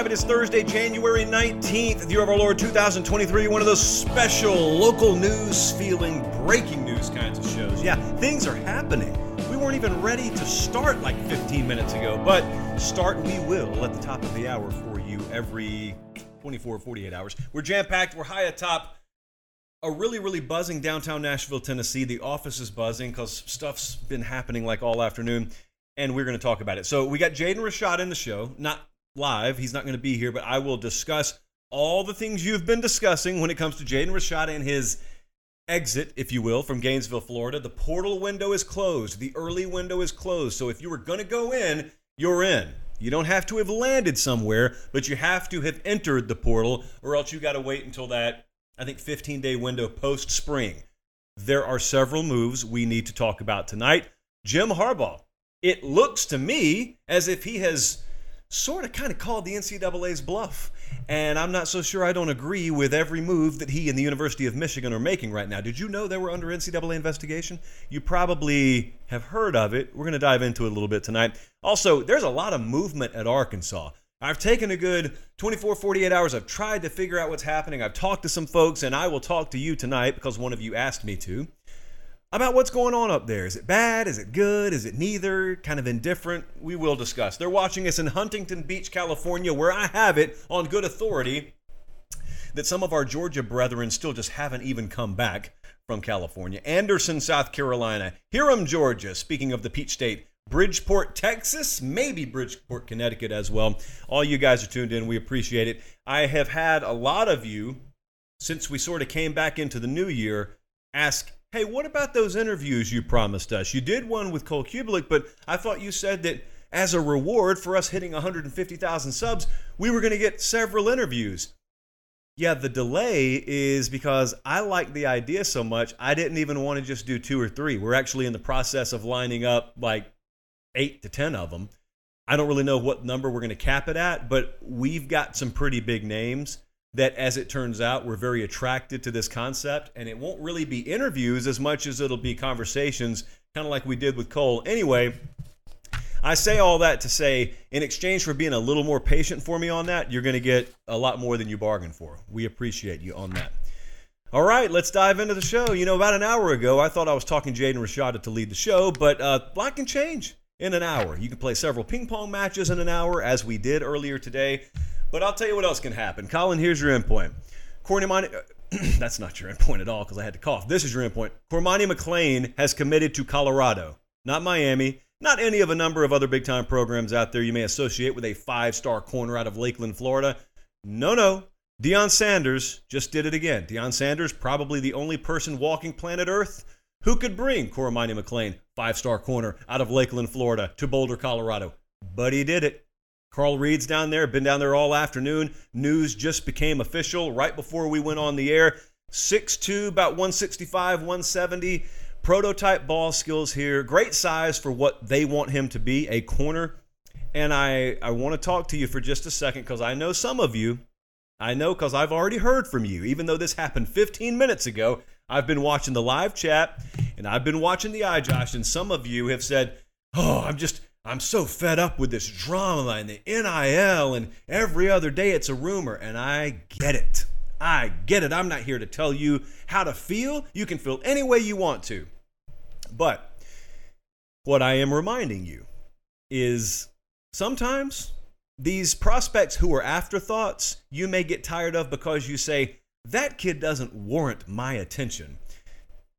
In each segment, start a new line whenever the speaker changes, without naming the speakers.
Live. It is Thursday, January 19th, the year of our Lord 2023. One of those special local news feeling breaking news kinds of shows. Yeah, things are happening. We weren't even ready to start like 15 minutes ago, but start we will at the top of the hour for you every 24, 48 hours. We're jam packed, we're high atop a really, really buzzing downtown Nashville, Tennessee. The office is buzzing because stuff's been happening like all afternoon, and we're going to talk about it. So we got Jaden Rashada in the show, not live. He's not going to be here, but I will discuss all the things you've been discussing when it comes to Jaden Rashada and his exit, if you will, from Gainesville, Florida. The portal window is closed. The early window is closed. So if you were going to go in, you're in. You don't have to have landed somewhere, but you have to have entered the portal, or else you got to wait until that, I think, 15 day window post spring. There are several moves we need to talk about tonight. Jim Harbaugh. It looks to me as if he has sort of kind of called the NCAA's bluff. And I'm not so sure I don't agree with every move that he and the University of Michigan are making right now. Did you know they were under NCAA investigation? You probably have heard of it. We're going to dive into it a little bit tonight. Also, there's a lot of movement at Arkansas. I've taken a good 24, 48 hours. I've tried to figure out what's happening. I've talked to some folks, and I will talk to you tonight because one of you asked me to about what's going on up there. Is it bad? Is it good? Is it neither? Kind of indifferent? We will discuss. They're watching us in Huntington Beach, California, where I have it on good authority that some of our Georgia brethren still just haven't even come back from California. Anderson, South Carolina. Hiram, Georgia. Speaking of the Peach State. Bridgeport, Texas, maybe Bridgeport, Connecticut as well. All you guys are tuned in. We appreciate it. I have had a lot of you, since we sort of came back into the new year, ask Hey, what about those interviews you promised us? You did one with Cole Cubelic, but I thought you said that as a reward for us hitting 150,000 subs, we were going to get several interviews. Yeah, the delay is because I like the idea so much, I didn't even want to just do two or three. We're actually in the process of lining up like eight to 10 of them. I don't really know what number we're going to cap it at, but we've got some pretty big names that, as it turns out, we're very attracted to this concept. And it won't really be interviews as much as it'll be conversations, kind of like we did with Cole. Anyway, I say all that to say, in exchange for being a little more patient for me on that, you're going to get a lot more than you bargained for. We appreciate you on that. All right, let's dive into the show. You know, about an hour ago, I thought I was talking Jaden Rashada to lead the show, but uh, lot can change in an hour. You can play several ping pong matches in an hour, as we did earlier today. But I'll tell you what else can happen. Colin, here's your endpoint. Cormani, that's not your endpoint at all because I had to cough. This is your endpoint. Cormani McClain has committed to Colorado, not Miami, not any of a number of other big time programs out there you may associate with a five star corner out of Lakeland, Florida. No, no. Deion Sanders just did it again. Deion Sanders, probably the only person walking planet Earth who could bring Cormani McClain, five star corner out of Lakeland, Florida, to Boulder, Colorado. But he did it. Carl Reed's down there, been down there all afternoon. News just became official right before we went on the air. 6'2, about 165, 170. Prototype ball skills here. Great size for what they want him to be, a corner. And I, I want to talk to you for just a second because I know some of you, I know because I've already heard from you. Even though this happened 15 minutes ago, I've been watching the live chat and I've been watching the iJosh, and some of you have said, Oh, I'm just, I'm so fed up with this drama and the NIL, and every other day it's a rumor, and I get it. I get it. I'm not here to tell you how to feel. You can feel any way you want to. But what I am reminding you is sometimes these prospects who are afterthoughts, you may get tired of because you say, that kid doesn't warrant my attention.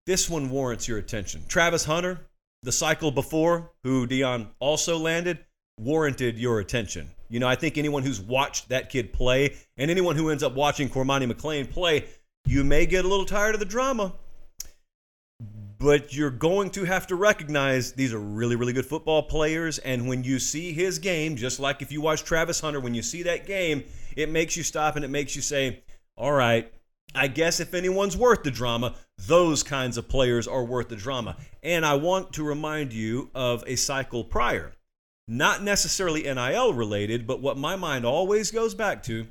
This one warrants your attention. Travis Hunter, the cycle before, who Deion also landed, warranted your attention. You know, I think anyone who's watched that kid play and anyone who ends up watching Cormani McClain play, you may get a little tired of the drama but you're going to have to recognize these are really, really good football players. And when you see his game, just like if you watch Travis Hunter, when you see that game, it makes you stop and it makes you say, all right, I guess if anyone's worth the drama, those kinds of players are worth the drama. And I want to remind you of a cycle prior, not necessarily NIL related, but what my mind always goes back to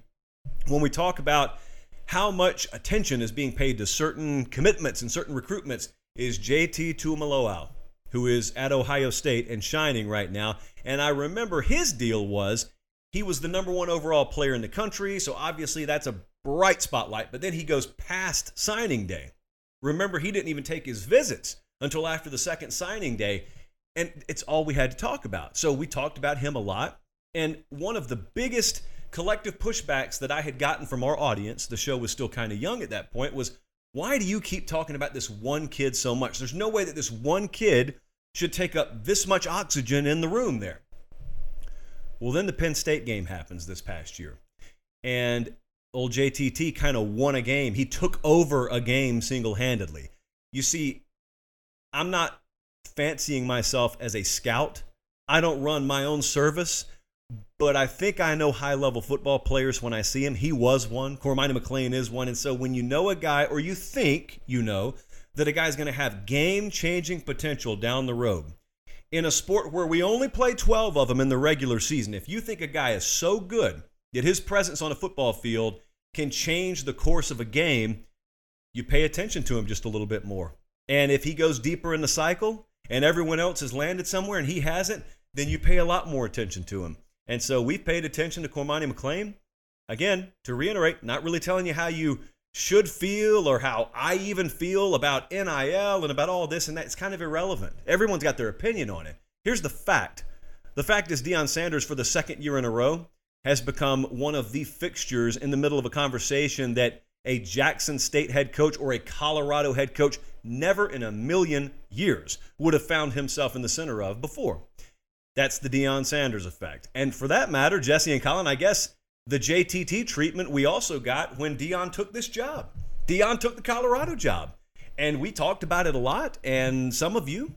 when we talk about how much attention is being paid to certain commitments and certain recruitments is JT Tuimoloau, who is at Ohio State and shining right now. And I remember his deal was he was the number one overall player in the country, so obviously that's a bright spotlight. But then he goes past signing day. Remember, he didn't even take his visits until after the second signing day, and it's all we had to talk about. So we talked about him a lot. And one of the biggest collective pushbacks that I had gotten from our audience, the show was still kind of young at that point, was why do you keep talking about this one kid so much? There's no way that this one kid should take up this much oxygen in the room there. Well, then the Penn State game happens this past year. And old JTT kind of won a game. He took over a game single handedly. You see, I'm not fancying myself as a scout. I don't run my own service but I think I know high level football players when I see him. He was one. Cormani McClain is one. And so when you know a guy, or you think you know, that a guy's going to have game changing potential down the road in a sport where we only play 12 of them in the regular season, if you think a guy is so good that his presence on a football field can change the course of a game, you pay attention to him just a little bit more. And if he goes deeper in the cycle and everyone else has landed somewhere and he hasn't, then you pay a lot more attention to him. And so we've paid attention to Cormani McClain. Again, to reiterate, not really telling you how you should feel or how I even feel about NIL and about all this and that. It's kind of irrelevant. Everyone's got their opinion on it. Here's the fact the fact is, Deion Sanders, for the second year in a row, has become one of the fixtures in the middle of a conversation that a Jackson State head coach or a Colorado head coach never in a million years would have found himself in the center of before. That's the Deion Sanders effect. And for that matter, Jesse and Colin, I guess the JTT treatment we also got when Deion took this job. Deion took the Colorado job. And we talked about it a lot. And some of you,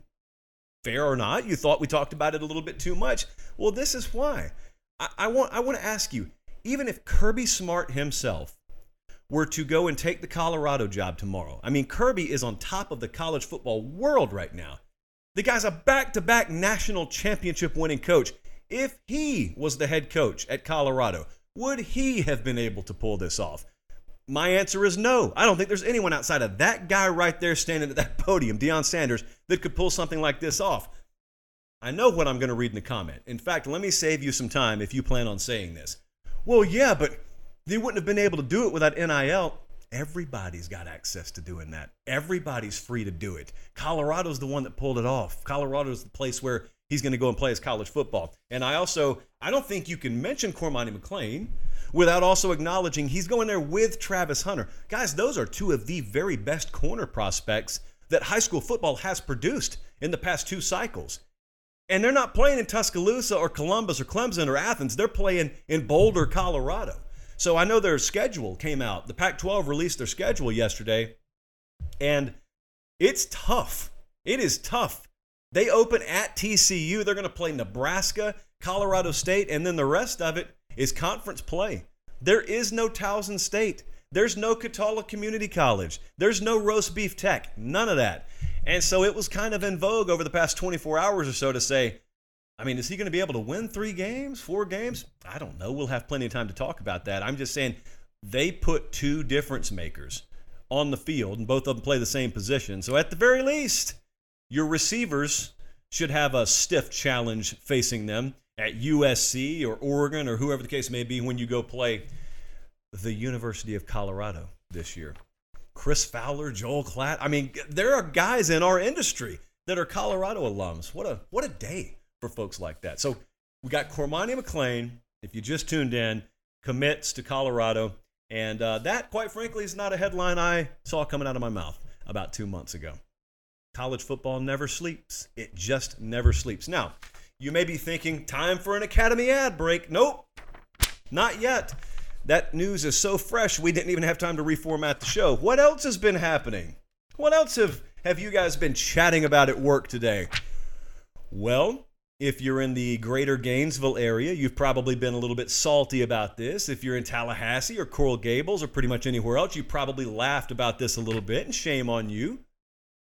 fair or not, you thought we talked about it a little bit too much. Well, this is why. I, I want, I want to ask you even if Kirby Smart himself were to go and take the Colorado job tomorrow, I mean, Kirby is on top of the college football world right now. The guy's a back to back national championship winning coach. If he was the head coach at Colorado, would he have been able to pull this off? My answer is no. I don't think there's anyone outside of that guy right there standing at that podium, Deion Sanders, that could pull something like this off. I know what I'm going to read in the comment. In fact, let me save you some time if you plan on saying this. Well, yeah, but they wouldn't have been able to do it without NIL. Everybody's got access to doing that. Everybody's free to do it. Colorado's the one that pulled it off. Colorado's the place where he's going to go and play his college football. And I also, I don't think you can mention Cormani McClain without also acknowledging he's going there with Travis Hunter. Guys, those are two of the very best corner prospects that high school football has produced in the past two cycles. And they're not playing in Tuscaloosa or Columbus or Clemson or Athens. They're playing in Boulder, Colorado. So I know their schedule came out. The Pac 12 released their schedule yesterday, and it's tough. It is tough. They open at TCU. They're going to play Nebraska, Colorado State, and then the rest of it is conference play. There is no Towson State. There's no Catala Community College. There's no Roast Beef Tech. None of that. And so it was kind of in vogue over the past 24 hours or so to say, I mean, is he going to be able to win three games, four games? I don't know. We'll have plenty of time to talk about that. I'm just saying they put two difference makers on the field, and both of them play the same position. So at the very least, your receivers should have a stiff challenge facing them at USC or Oregon or whoever the case may be when you go play the University of Colorado this year. Chris Fowler, Joel Klatt. I mean, there are guys in our industry that are Colorado alums. What a what a day for folks like that. So we got Cormani McClain if you just tuned in, commits to Colorado. And uh, that, quite frankly, is not a headline I saw coming out of my mouth about two months ago. College football never sleeps. It just never sleeps. Now, you may be thinking, time for an Academy ad break. Nope, not yet. That news is so fresh, we didn't even have time to reformat the show. What else has been happening? What else have, have you guys been chatting about at work today? Well, if you're in the greater Gainesville area, you've probably been a little bit salty about this. If you're in Tallahassee or Coral Gables or pretty much anywhere else, you probably laughed about this a little bit, and shame on you.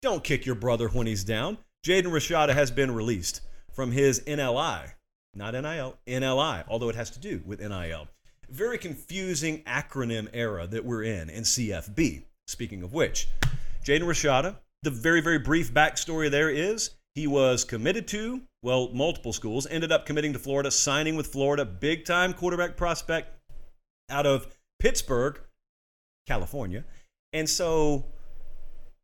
Don't kick your brother when he's down. Jaden Rashada has been released from his NLI, not NIL, NLI, although it has to do with NIL. Very confusing acronym era that we're in in CFB. Speaking of which, Jaden Rashada, the very, very brief backstory there is he was committed to, well, multiple schools, ended up committing to Florida, signing with Florida, big time quarterback prospect out of Pittsburgh, California. And so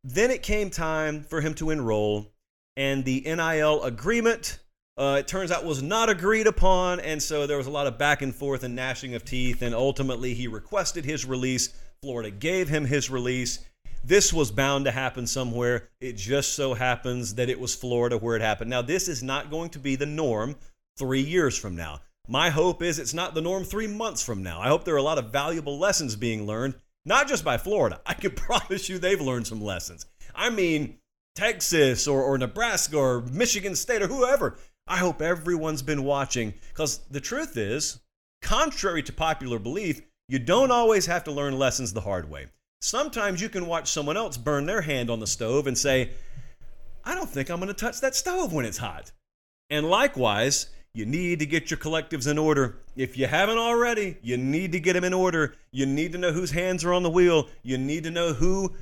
then it came time for him to enroll, and the NIL agreement, uh, it turns out, was not agreed upon. And so there was a lot of back and forth and gnashing of teeth. And ultimately, he requested his release. Florida gave him his release. This was bound to happen somewhere. It just so happens that it was Florida where it happened. Now, this is not going to be the norm three years from now. My hope is it's not the norm three months from now. I hope there are a lot of valuable lessons being learned, not just by Florida. I can promise you they've learned some lessons. I mean, Texas or, or Nebraska or Michigan State or whoever. I hope everyone's been watching because the truth is, contrary to popular belief, you don't always have to learn lessons the hard way. Sometimes you can watch someone else burn their hand on the stove and say, I don't think I'm going to touch that stove when it's hot. And likewise, you need to get your collectives in order. If you haven't already, you need to get them in order. You need to know whose hands are on the wheel. You need to know who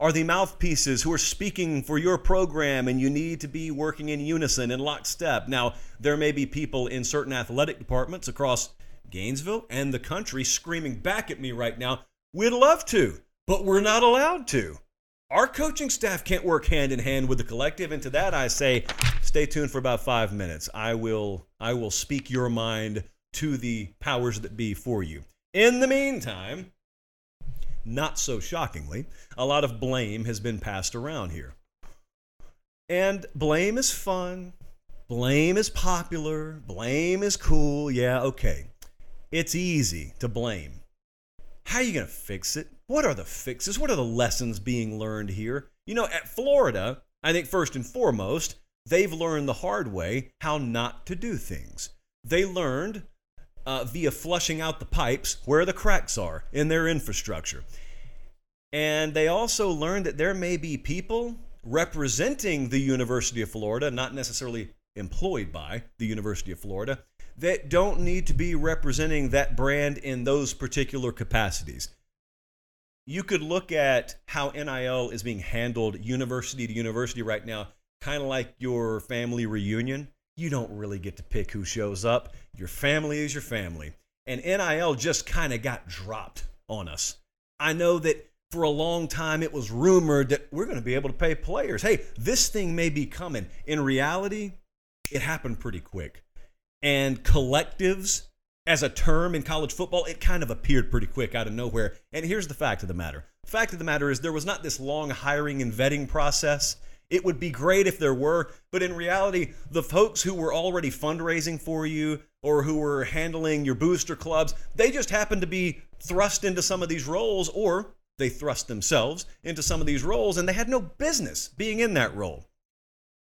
are the mouthpieces who are speaking for your program, and you need to be working in unison, in lockstep. Now, there may be people in certain athletic departments across Gainesville and the country screaming back at me right now. We'd love to but we're not allowed to. Our coaching staff can't work hand in hand with the collective, and to that I say, stay tuned for about five minutes. I will, I will speak your mind to the powers that be for you. In the meantime, not so shockingly, a lot of blame has been passed around here. And blame is fun. Blame is popular. Blame is cool. Yeah, okay. It's easy to blame. How are you going to fix it? What are the fixes? What are the lessons being learned here? You know, at Florida, I think first and foremost, they've learned the hard way how not to do things. They learned uh, via flushing out the pipes where the cracks are in their infrastructure. And they also learned that there may be people representing the University of Florida, not necessarily employed by the University of Florida, that don't need to be representing that brand in those particular capacities you could look at how NIL is being handled university to university right now, kind of like your family reunion. You don't really get to pick who shows up. Your family is your family. And NIL just kind of got dropped on us. I know that for a long time it was rumored that we're going to be able to pay players. Hey, this thing may be coming. In reality, it happened pretty quick. And collectives as a term in college football, it kind of appeared pretty quick out of nowhere. And here's the fact of the matter the fact of the matter is, there was not this long hiring and vetting process. It would be great if there were, but in reality, the folks who were already fundraising for you or who were handling your booster clubs, they just happened to be thrust into some of these roles or they thrust themselves into some of these roles and they had no business being in that role.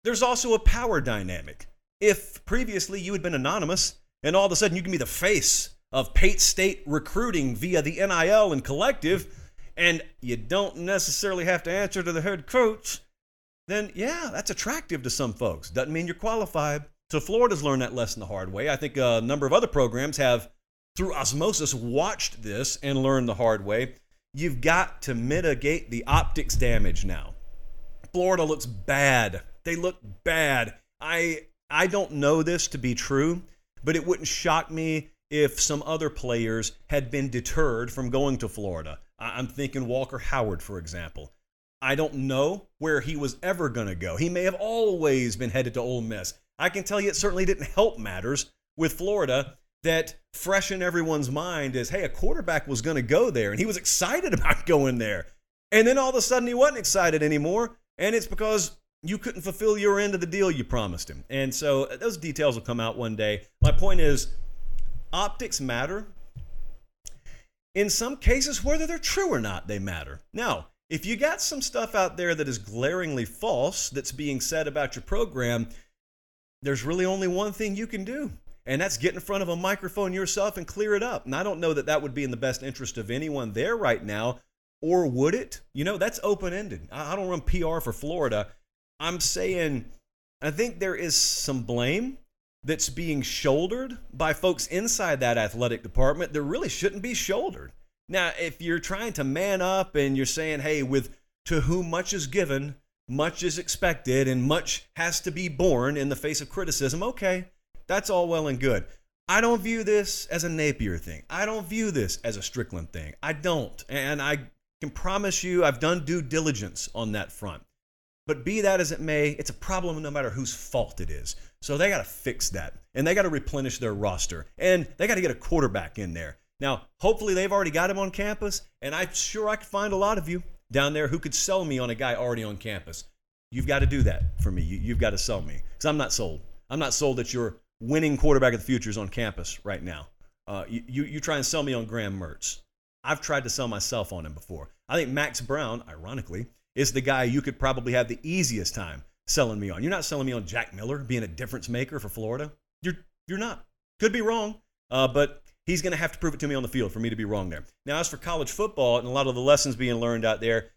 There's also a power dynamic. If previously you had been anonymous, and all of a sudden you can be the face of Pate State recruiting via the NIL and collective, and you don't necessarily have to answer to the head coach, then yeah, that's attractive to some folks. Doesn't mean you're qualified. So Florida's learned that lesson the hard way. I think a number of other programs have, through osmosis, watched this and learned the hard way. You've got to mitigate the optics damage now. Florida looks bad. They look bad. I I don't know this to be true, but it wouldn't shock me if some other players had been deterred from going to Florida. I'm thinking Walker Howard, for example. I don't know where he was ever going to go. He may have always been headed to Ole Miss. I can tell you it certainly didn't help matters with Florida that fresh in everyone's mind is hey, a quarterback was going to go there and he was excited about going there. And then all of a sudden he wasn't excited anymore. And it's because you couldn't fulfill your end of the deal you promised him. And so uh, those details will come out one day. My point is optics matter. In some cases, whether they're true or not, they matter. Now, if you got some stuff out there that is glaringly false that's being said about your program, there's really only one thing you can do, and that's get in front of a microphone yourself and clear it up. And I don't know that that would be in the best interest of anyone there right now, or would it? You know, that's open ended. I don't run PR for Florida. I'm saying I think there is some blame that's being shouldered by folks inside that athletic department that really shouldn't be shouldered. Now, if you're trying to man up and you're saying, hey, with to whom much is given, much is expected, and much has to be borne in the face of criticism, okay, that's all well and good. I don't view this as a Napier thing. I don't view this as a Stricklin thing. I don't. And I can promise you I've done due diligence on that front. But be that as it may, it's a problem no matter whose fault it is. So they got to fix that. And they got to replenish their roster. And they got to get a quarterback in there. Now, hopefully they've already got him on campus. And I'm sure I could find a lot of you down there who could sell me on a guy already on campus. You've got to do that for me. You, have got to sell me. Because I'm not sold. I'm not sold that your winning quarterback of the future is on campus right now. Uh, you, you, you try and sell me on Graham Mertz. I've tried to sell myself on him before. I think Max Brown, ironically, is the guy you could probably have the easiest time selling me on. You're not selling me on Jack Miller being a difference maker for Florida. You're you're not. Could be wrong, uh, but he's going to have to prove it to me on the field for me to be wrong there. Now, as for college football and a lot of the lessons being learned out there,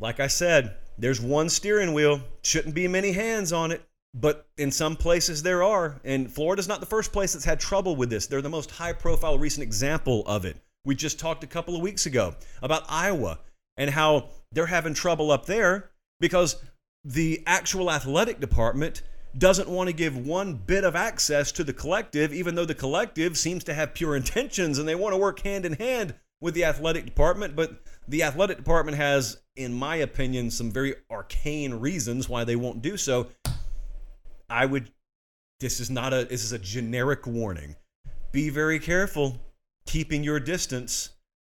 like I said, there's one steering wheel. Shouldn't be many hands on it, but in some places there are. And Florida's not the first place that's had trouble with this. They're the most high-profile recent example of it. We just talked a couple of weeks ago about Iowa and how they're having trouble up there because the actual athletic department doesn't want to give one bit of access to the collective, even though the collective seems to have pure intentions and they want to work hand in hand with the athletic department. But the athletic department has, in my opinion, some very arcane reasons why they won't do so. I would, this is not a, this is a generic warning. Be very careful keeping your distance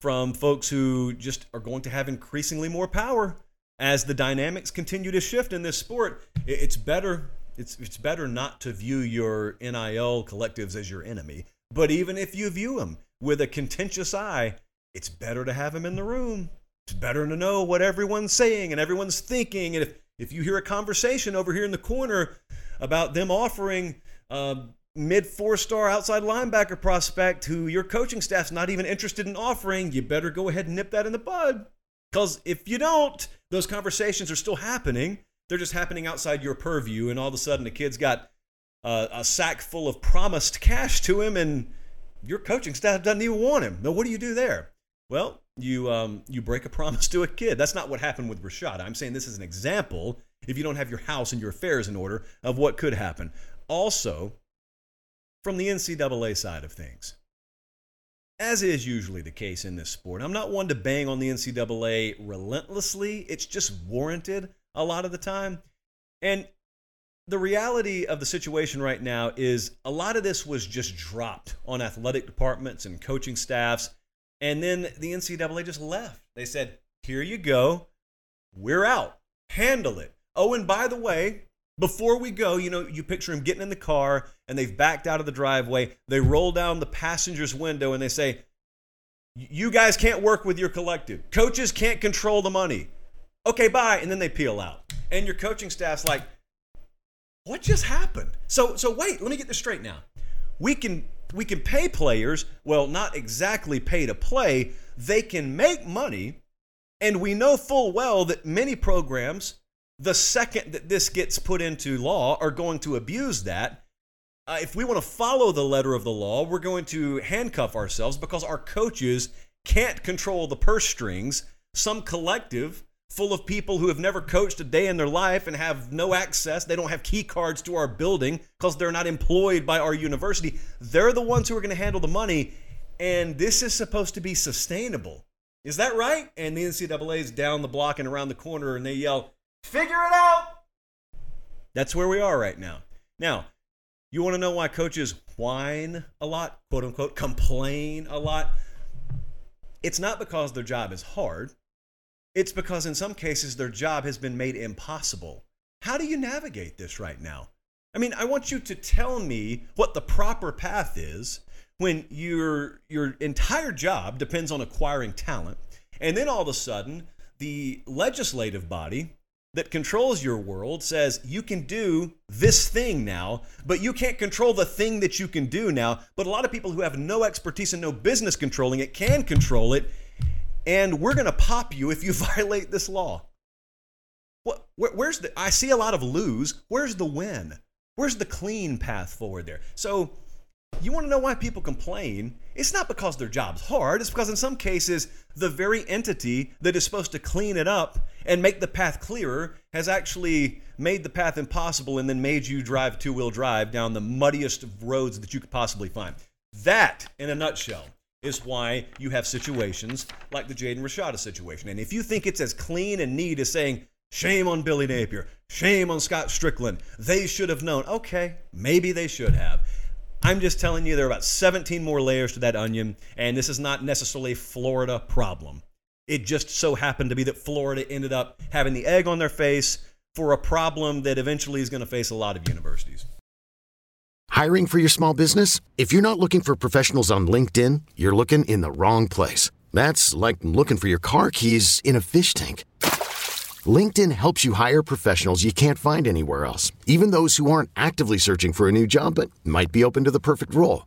from folks who just are going to have increasingly more power as the dynamics continue to shift in this sport. It's better it's it's better not to view your NIL collectives as your enemy. But even if you view them with a contentious eye, it's better to have them in the room. It's better to know what everyone's saying and everyone's thinking. And if, if you hear a conversation over here in the corner about them offering uh, mid four star outside linebacker prospect who your coaching staff's not even interested in offering, you better go ahead and nip that in the bud. Because if you don't, those conversations are still happening. They're just happening outside your purview, and all of a sudden the kid's got uh, a sack full of promised cash to him, and your coaching staff doesn't even want him. Now, what do you do there? Well, you um, you break a promise to a kid. That's not what happened with Rashada. I'm saying this is an example. If you don't have your house and your affairs in order, of what could happen. Also, from the NCAA side of things. As is usually the case in this sport, I'm not one to bang on the NCAA relentlessly. It's just warranted a lot of the time. And the reality of the situation right now is a lot of this was just dropped on athletic departments and coaching staffs. And then the NCAA just left. They said, here you go. We're out. Handle it. Oh, and by the way, before we go, you know, you picture him getting in the car and they've backed out of the driveway. They roll down the passenger's window and they say, You guys can't work with your collective. Coaches can't control the money. Okay, bye. And then they peel out. And your coaching staff's like, What just happened? So so wait, let me get this straight now. We can we can pay players, well, not exactly pay to play. They can make money, and we know full well that many programs the second that this gets put into law are going to abuse that. Uh, if we want to follow the letter of the law, we're going to handcuff ourselves because our coaches can't control the purse strings. Some collective full of people who have never coached a day in their life and have no access, they don't have key cards to our building because they're not employed by our university. They're the ones who are going to handle the money, and this is supposed to be sustainable. Is that right? And the NCAA is down the block and around the corner, and they yell, Figure it out. That's where we are right now. Now, you want to know why coaches whine a lot, quote unquote, complain a lot, it's not because their job is hard. It's because in some cases their job has been made impossible. How do you navigate this right now? I mean, I want you to tell me what the proper path is when your your entire job depends on acquiring talent, and then all of a sudden the legislative body that controls your world says you can do this thing now, but you can't control the thing that you can do now. But a lot of people who have no expertise and no business controlling it can control it, and we're going to pop you if you violate this law. What, where, where's the? I see a lot of lose. Where's the win? Where's the clean path forward there? So you want to know why people complain? It's not because their job's hard. It's because in some cases, the very entity that is supposed to clean it up and make the path clearer has actually made the path impossible and then made you drive two wheel drive down the muddiest of roads that you could possibly find. That, in a nutshell, is why you have situations like the Jaden Rashada situation. And if you think it's as clean and neat as saying, shame on Billy Napier, shame on Scott Stricklin, they should have known. Okay, maybe they should have. I'm just telling you there are about 17 more layers to that onion, and this is not necessarily a Florida problem. It just so happened to be that Florida ended up having the egg on their face for a problem that eventually is going to face a lot of universities.
Hiring for your small business? If you're not looking for professionals on LinkedIn, you're looking in the wrong place. That's like looking for your car keys in a fish tank. LinkedIn helps you hire professionals you can't find anywhere else, even those who aren't actively searching for a new job but might be open to the perfect role.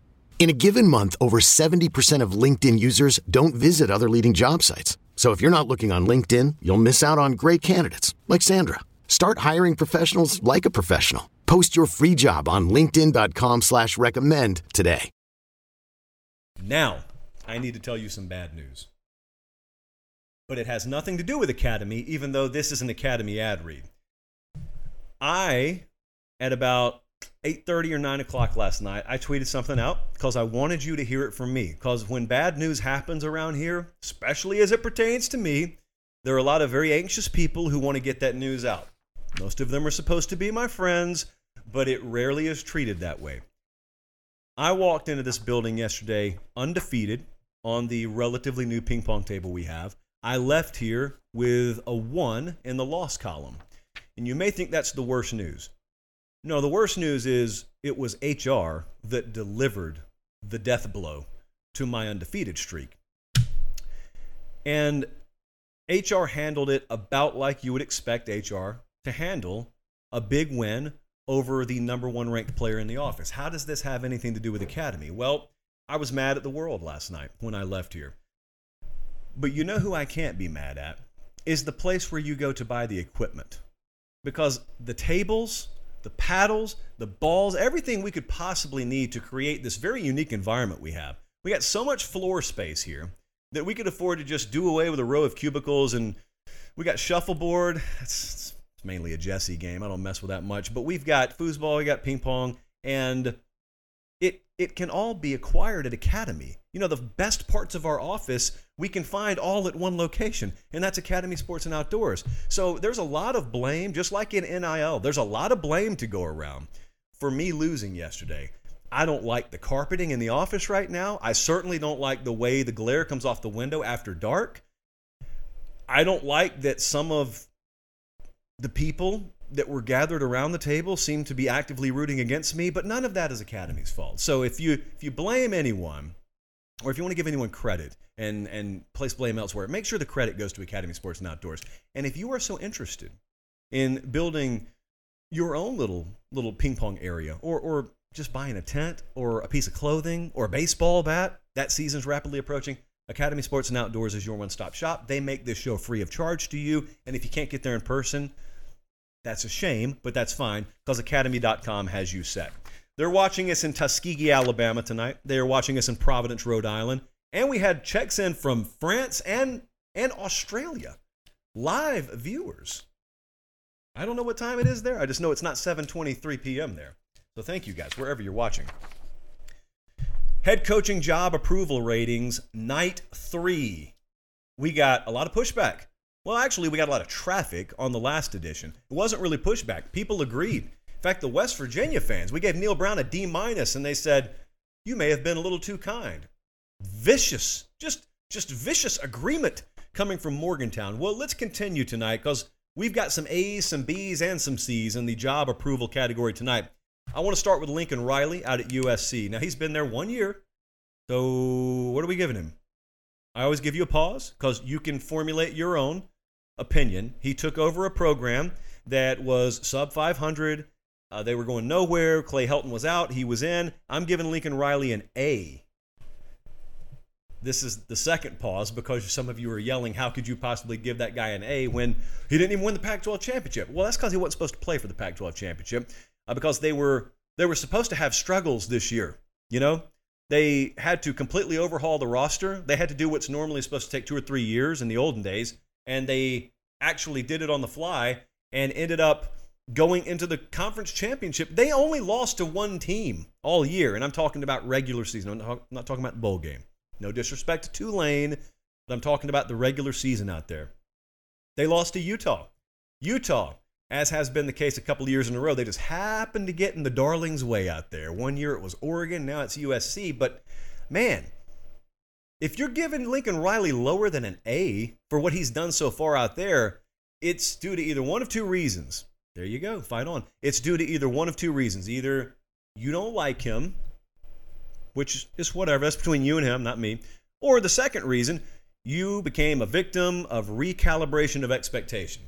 In a given month, over 70% of LinkedIn users don't visit other leading job sites. So if you're not looking on LinkedIn, you'll miss out on great candidates like Sandra. Start hiring professionals like a professional. Post your free job on linkedin.com slash recommend today.
Now, I need to tell you some bad news. But it has nothing to do with Academy, even though this is an Academy ad read. I, at about 8.30 or 9 o'clock last night i tweeted something out because i wanted you to hear it from me. Because when bad news happens around here especially as it pertains to me there are a lot of very anxious people who want to get that news out. Most of them are supposed to be my friends but it rarely is treated that way. I walked into this building yesterday undefeated on the relatively new ping pong table we have. I left here with a 1 in the loss column. And you may think that's the worst news. No, the worst news is it was HR that delivered the death blow to my undefeated streak. And HR handled it about like you would expect HR to handle a big win over the number one ranked player in the office. How does this have anything to do with Academy? Well, I was mad at the world last night when I left here. But you know who I can't be mad at? Is the place where you go to buy the equipment. Because the tables, the paddles, the balls, everything we could possibly need to create this very unique environment we have. We got so much floor space here that we could afford to just do away with a row of cubicles and we got shuffleboard. It's, it's mainly a Jesse game. I don't mess with that much, but we've got foosball, we got ping pong, and it it can all be acquired at Academy. You know, the best parts of our office we can find all at one location, and that's Academy Sports and Outdoors. So there's a lot of blame, just like in NIL, there's a lot of blame to go around for me losing yesterday. I don't like the carpeting in the office right now. I certainly don't like the way the glare comes off the window after dark. I don't like that some of the people that were gathered around the table seem to be actively rooting against me, but none of that is Academy's fault. So if you if you blame anyone, or if you want to give anyone credit and and place blame elsewhere, make sure the credit goes to Academy Sports and Outdoors. And if you are so interested in building your own little little ping pong area, or or just buying a tent or a piece of clothing or a baseball bat, that season's rapidly approaching. Academy Sports and Outdoors is your one-stop shop. They make this show free of charge to you, and if you can't get there in person, that's a shame, but that's fine because academy.com has you set. They're watching us in Tuskegee, Alabama tonight. They are watching us in Providence, Rhode Island. And we had checks in from France and, and Australia. Live viewers. I don't know what time it is there. I just know it's not 7:23 p.m. there. So thank you guys wherever you're watching. Head coaching job approval ratings night 3. We got a lot of pushback. Well, actually, we got a lot of traffic on the last edition. It wasn't really pushback. People agreed. In fact, the West Virginia fans, we gave Neal Brown a D minus, and they said, "You may have been a little too kind." Vicious, just just vicious agreement coming from Morgantown. Well, let's continue tonight because we've got some A's, some B's, and some C's in the job approval category tonight. I want to start with Lincoln Riley out at USC. Now he's been there one year, so what are we giving him? I always give you a pause because you can formulate your own opinion. He took over a program that was sub 500. Uh, they were going nowhere. Clay Helton was out. He was in. I'm giving Lincoln Riley an A. This is the second pause because some of you are yelling, How could you possibly give that guy an A when he didn't even win the Pac 12 championship? Well, that's because he wasn't supposed to play for the Pac 12 championship uh, because they were, they were supposed to have struggles this year. You know, they had to completely overhaul the roster. They had to do what's normally supposed to take two or three years in the olden days, and they actually did it on the fly and ended up going into the conference championship. They only lost to one team all year, and I'm talking about regular season. I'm not, talking about the bowl game. No disrespect to Tulane, but I'm talking about the regular season out there. They lost to Utah. Utah, as has been the case a couple years in a row, they just happened to get in the darling's way out there. One year it was Oregon, now it's USC. But man, if you're giving Lincoln Riley lower than an A for what he's done so far out there, it's due to either one of two reasons. There you go, fight on. It's due to either one of two reasons. Either you don't like him, which is whatever, that's between you and him, not me. Or the second reason, you became a victim of recalibration of expectation,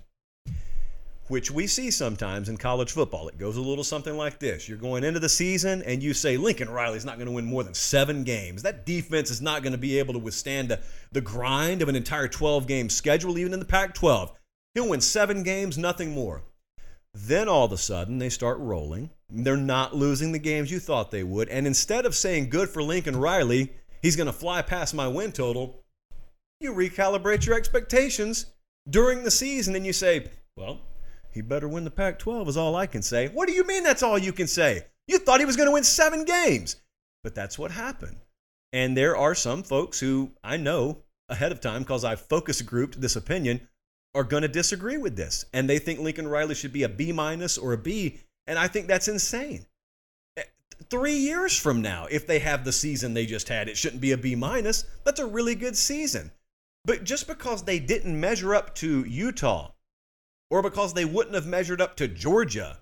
which we see sometimes in college football. It goes a little something like this You're going into the season and you say, Lincoln Riley's not going to win more than seven games. That defense is not going to be able to withstand the, the grind of an entire 12 game schedule, even in the Pac 12. He'll win seven games, nothing more. Then all of a sudden, they start rolling. They're not losing the games you thought they would. And instead of saying, good for Lincoln Riley, he's going to fly past my win total, you recalibrate your expectations during the season and you say, well, he better win the Pac 12, is all I can say. What do you mean that's all you can say? You thought he was going to win seven games. But that's what happened. And there are some folks who I know ahead of time, because I focus grouped this opinion, are going to disagree with this. And they think Lincoln Riley should be a B minus or a B. And I think that's insane. Eh, three years from now, if they have the season they just had, it shouldn't be a B minus. That's a really good season. But just because they didn't measure up to Utah, or because they wouldn't have measured up to Georgia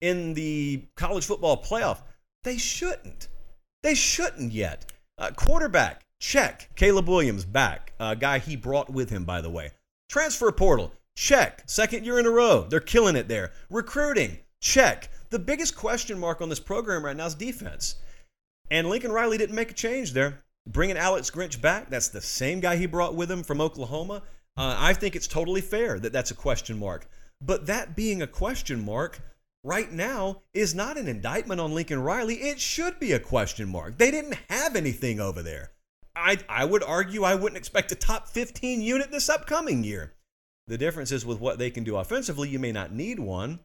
in the college football playoff, they shouldn't. They shouldn't yet. Uh, quarterback, check. Caleb Williams back. A guy he brought with him, by the way. Transfer portal, check. Second year in a row. They're killing it there. Recruiting, check. The biggest question mark on this program right now is defense. And Lincoln Riley didn't make a change there. Bringing Alex Grinch back, that's the same guy he brought with him from Oklahoma. Uh, I think it's totally fair that that's a question mark. But that being a question mark right now is not an indictment on Lincoln Riley. It should be a question mark. They didn't have anything over there. I, I would argue I wouldn't expect a top 15 unit this upcoming year. The difference is with what they can do offensively, you may not need one.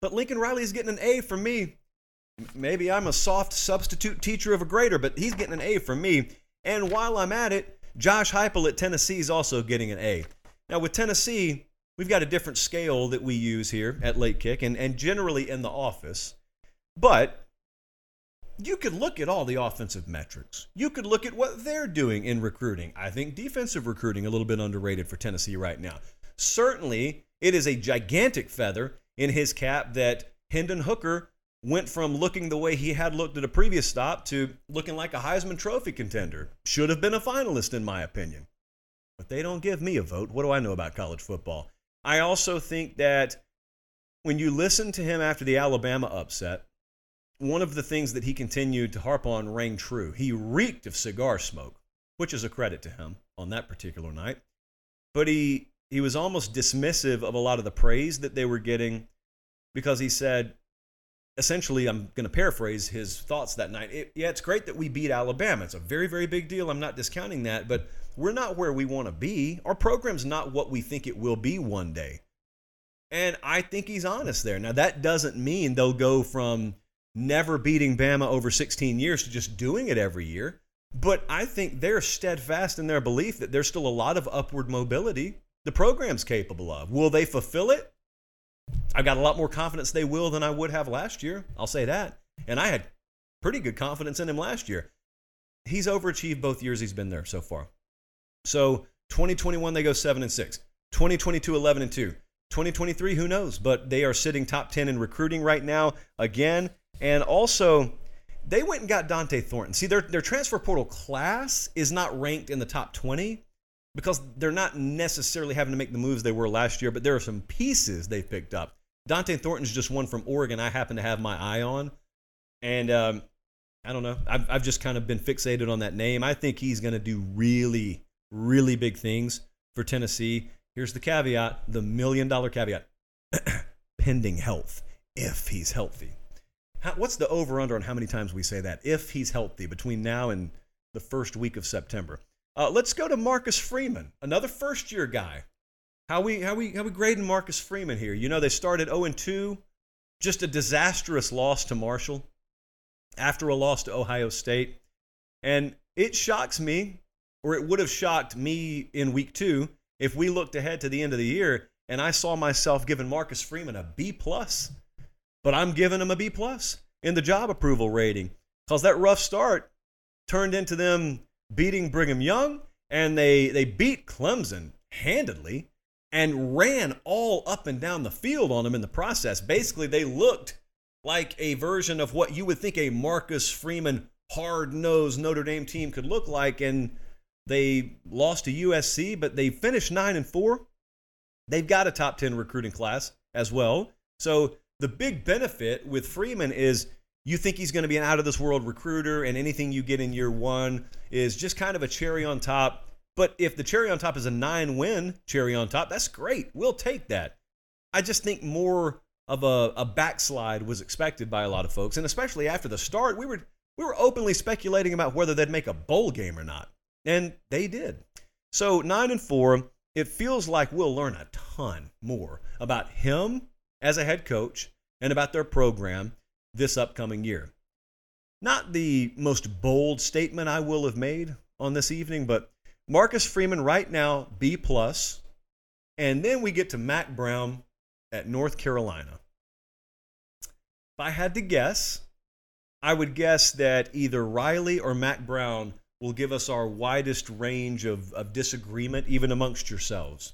But Lincoln Riley is getting an A from me. Maybe I'm a soft substitute teacher of a grader, but he's getting an A from me. And while I'm at it, Josh Heupel at Tennessee is also getting an A. Now, with Tennessee, we've got a different scale that we use here at Late Kick and, and generally in the office. But you could look at all the offensive metrics. You could look at what they're doing in recruiting. I think defensive recruiting a little bit underrated for Tennessee right now. Certainly, it is a gigantic feather in his cap that Hendon Hooker went from looking the way he had looked at a previous stop to looking like a Heisman Trophy contender. Should have been a finalist, in my opinion. But they don't give me a vote. What do I know about college football? I also think that when you listen to him after the Alabama upset, one of the things that he continued to harp on rang true. He reeked of cigar smoke, which is a credit to him on that particular night. But he he was almost dismissive of a lot of the praise that they were getting because he said, essentially, I'm going to paraphrase his thoughts that night. It, yeah, it's great that we beat Alabama. It's a very, very big deal. I'm not discounting that, but we're not where we want to be. Our program's not what we think it will be one day. And I think he's honest there. Now, that doesn't mean they'll go from never beating Bama over 16 years to just doing it every year. But I think they're steadfast in their belief that there's still a lot of upward mobility the program's capable of. Will they fulfill it? I've got a lot more confidence they will than I would have last year. I'll say that. And I had pretty good confidence in him last year. He's overachieved both years he's been there so far. So 2021 they go 7 and 6. 2022 11 and 2. 2023 who knows, but they are sitting top 10 in recruiting right now again. And also they went and got Dont'e Thornton. See, their their transfer portal class is not ranked in the top 20 because they're not necessarily having to make the moves they were last year, but there are some pieces they've picked up. Dont'e Thornton's just one from Oregon I happen to have my eye on. And um, I don't know. I've, I've just kind of been fixated on that name. I think he's going to do really, really big things for Tennessee. Here's the caveat the million dollar caveat pending health, if he's healthy. How, what's the over under on how many times we say that? If he's healthy between now and the first week of September. Uh, let's go to Marcus Freeman, another first year guy. How we how we how we grading Marcus Freeman here? You know they started 0 2, just a disastrous loss to Marshall after a loss to Ohio State. And it shocks me, or it would have shocked me in week two, if we looked ahead to the end of the year and I saw myself giving Marcus Freeman a B plus. But I'm giving them a B plus in the job approval rating. Because that rough start turned into them beating Brigham Young, and they, they beat Clemson handedly and ran all up and down the field on them in the process. Basically, they looked like a version of what you would think a Marcus Freeman hard nosed Notre Dame team could look like. And they lost to USC, but they finished 9 and 4. They've got a top 10 recruiting class as well. So the big benefit with Freeman is you think he's going to be an out of this world recruiter, and anything you get in year one is just kind of a cherry on top. But if the cherry on top is a nine win cherry on top, that's great. We'll take that. I just think more of a, a backslide was expected by a lot of folks, and especially after the start, we were we were openly speculating about whether they'd make a bowl game or not, and they did. So nine and four, it feels like we'll learn a ton more about him as a head coach and about their program this upcoming year. Not the most bold statement I will have made on this evening, but Marcus Freeman right now B plus, and then we get to Mack Brown at North Carolina. If I had to guess, I would guess that either Riley or Mack Brown will give us our widest range of, of disagreement, even amongst yourselves.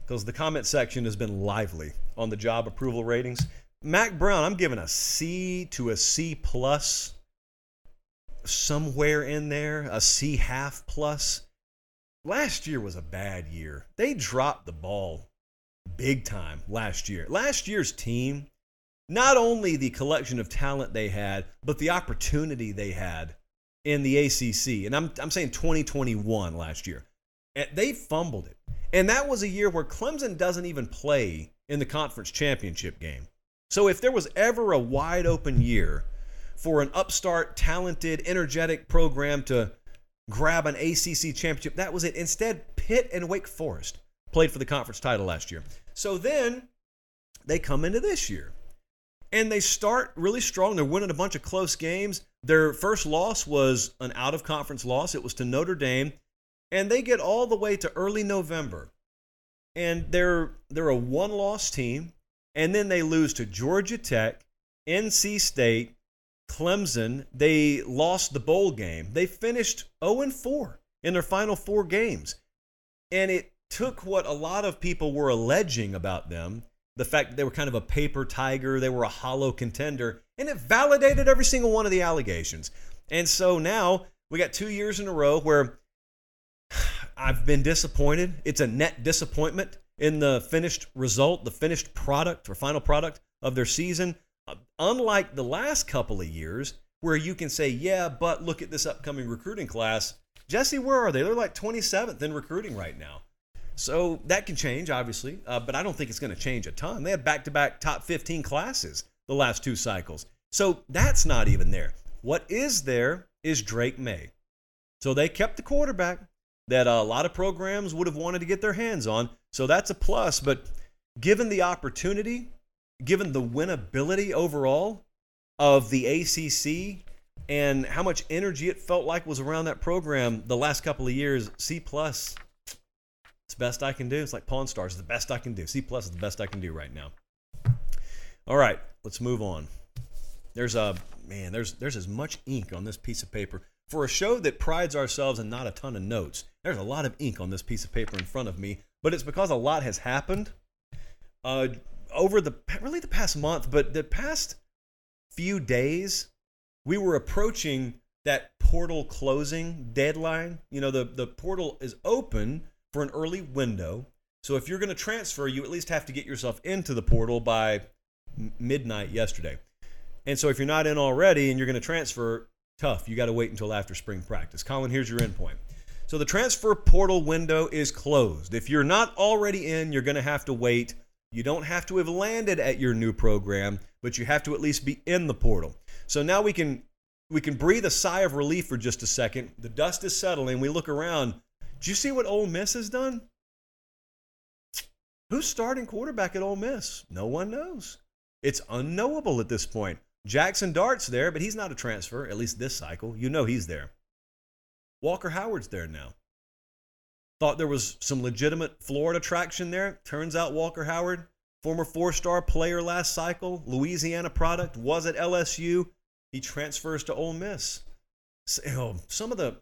Because the comment section has been lively on the job approval ratings. Mack Brown, I'm giving a C to a C plus, somewhere in there, a C half plus. Last year was a bad year. They dropped the ball big time last year. Last year's team, not only the collection of talent they had, but the opportunity they had in the ACC. And I'm, I'm saying 2021 last year. They fumbled it. And that was a year where Clemson doesn't even play in the conference championship game. So if there was ever a wide open year for an upstart, talented, energetic program to grab an ACC championship, that was it. Instead, Pitt and Wake Forest played for the conference title last year. So then they come into this year and they start really strong. They're winning a bunch of close games. Their first loss was an out of conference loss, it was to Notre Dame. And they get all the way to early November. And they're they're a one loss team and then they lose to Georgia Tech, NC State, Clemson. They lost the bowl game. They finished 0 4 in their final four games. And it took what a lot of people were alleging about them the fact that they were kind of a paper tiger, they were a hollow contender, and it validated every single one of the allegations. And so now we got two years in a row where I've been disappointed. It's a net disappointment in the finished result, the finished product or final product of their season. Uh, unlike the last couple of years, where you can say, yeah, but look at this upcoming recruiting class. Jesse, where are they? They're like 27th in recruiting right now. So that can change, obviously, uh, but I don't think it's going to change a ton. They had back to back top 15 classes the last two cycles. So that's not even there. What is there is Drake Maye. So they kept the quarterback that a lot of programs would have wanted to get their hands on. So that's a plus. But given the opportunity, given the winnability overall of the ACC and how much energy it felt like was around that program the last couple of years, C plus. It's best I can do. It's like Pawn Stars, the best I can do. C plus is the best I can do right now. All right, let's move on. There's a man. There's there's as much ink on this piece of paper for a show that prides ourselves in not a ton of notes. There's a lot of ink on this piece of paper in front of me, but it's because a lot has happened uh, over the really the past month, but the past few days we were approaching that portal closing deadline. You know, the, the portal is open for an early window. So if you're going to transfer, you at least have to get yourself into the portal by midnight yesterday. And so if you're not in already and you're going to transfer, tough. You got to wait until after spring practice. Colin, here's your endpoint. So the transfer portal window is closed. If you're not already in, you're going to have to wait. You don't have to have landed at your new program, but you have to at least be in the portal. So now we can we can breathe a sigh of relief for just a second. The dust is settling. We look around. Do you see what Ole Miss has done? Who's starting quarterback at Ole Miss? No one knows. It's unknowable at this point. Jackson Dart's there, but he's not a transfer, at least this cycle. You know he's there. Walker Howard's there now. Thought there was some legitimate Florida traction there. Turns out Walker Howard, former four star player last cycle, Louisiana product, was at LSU, he transfers to Ole Miss. So, some of the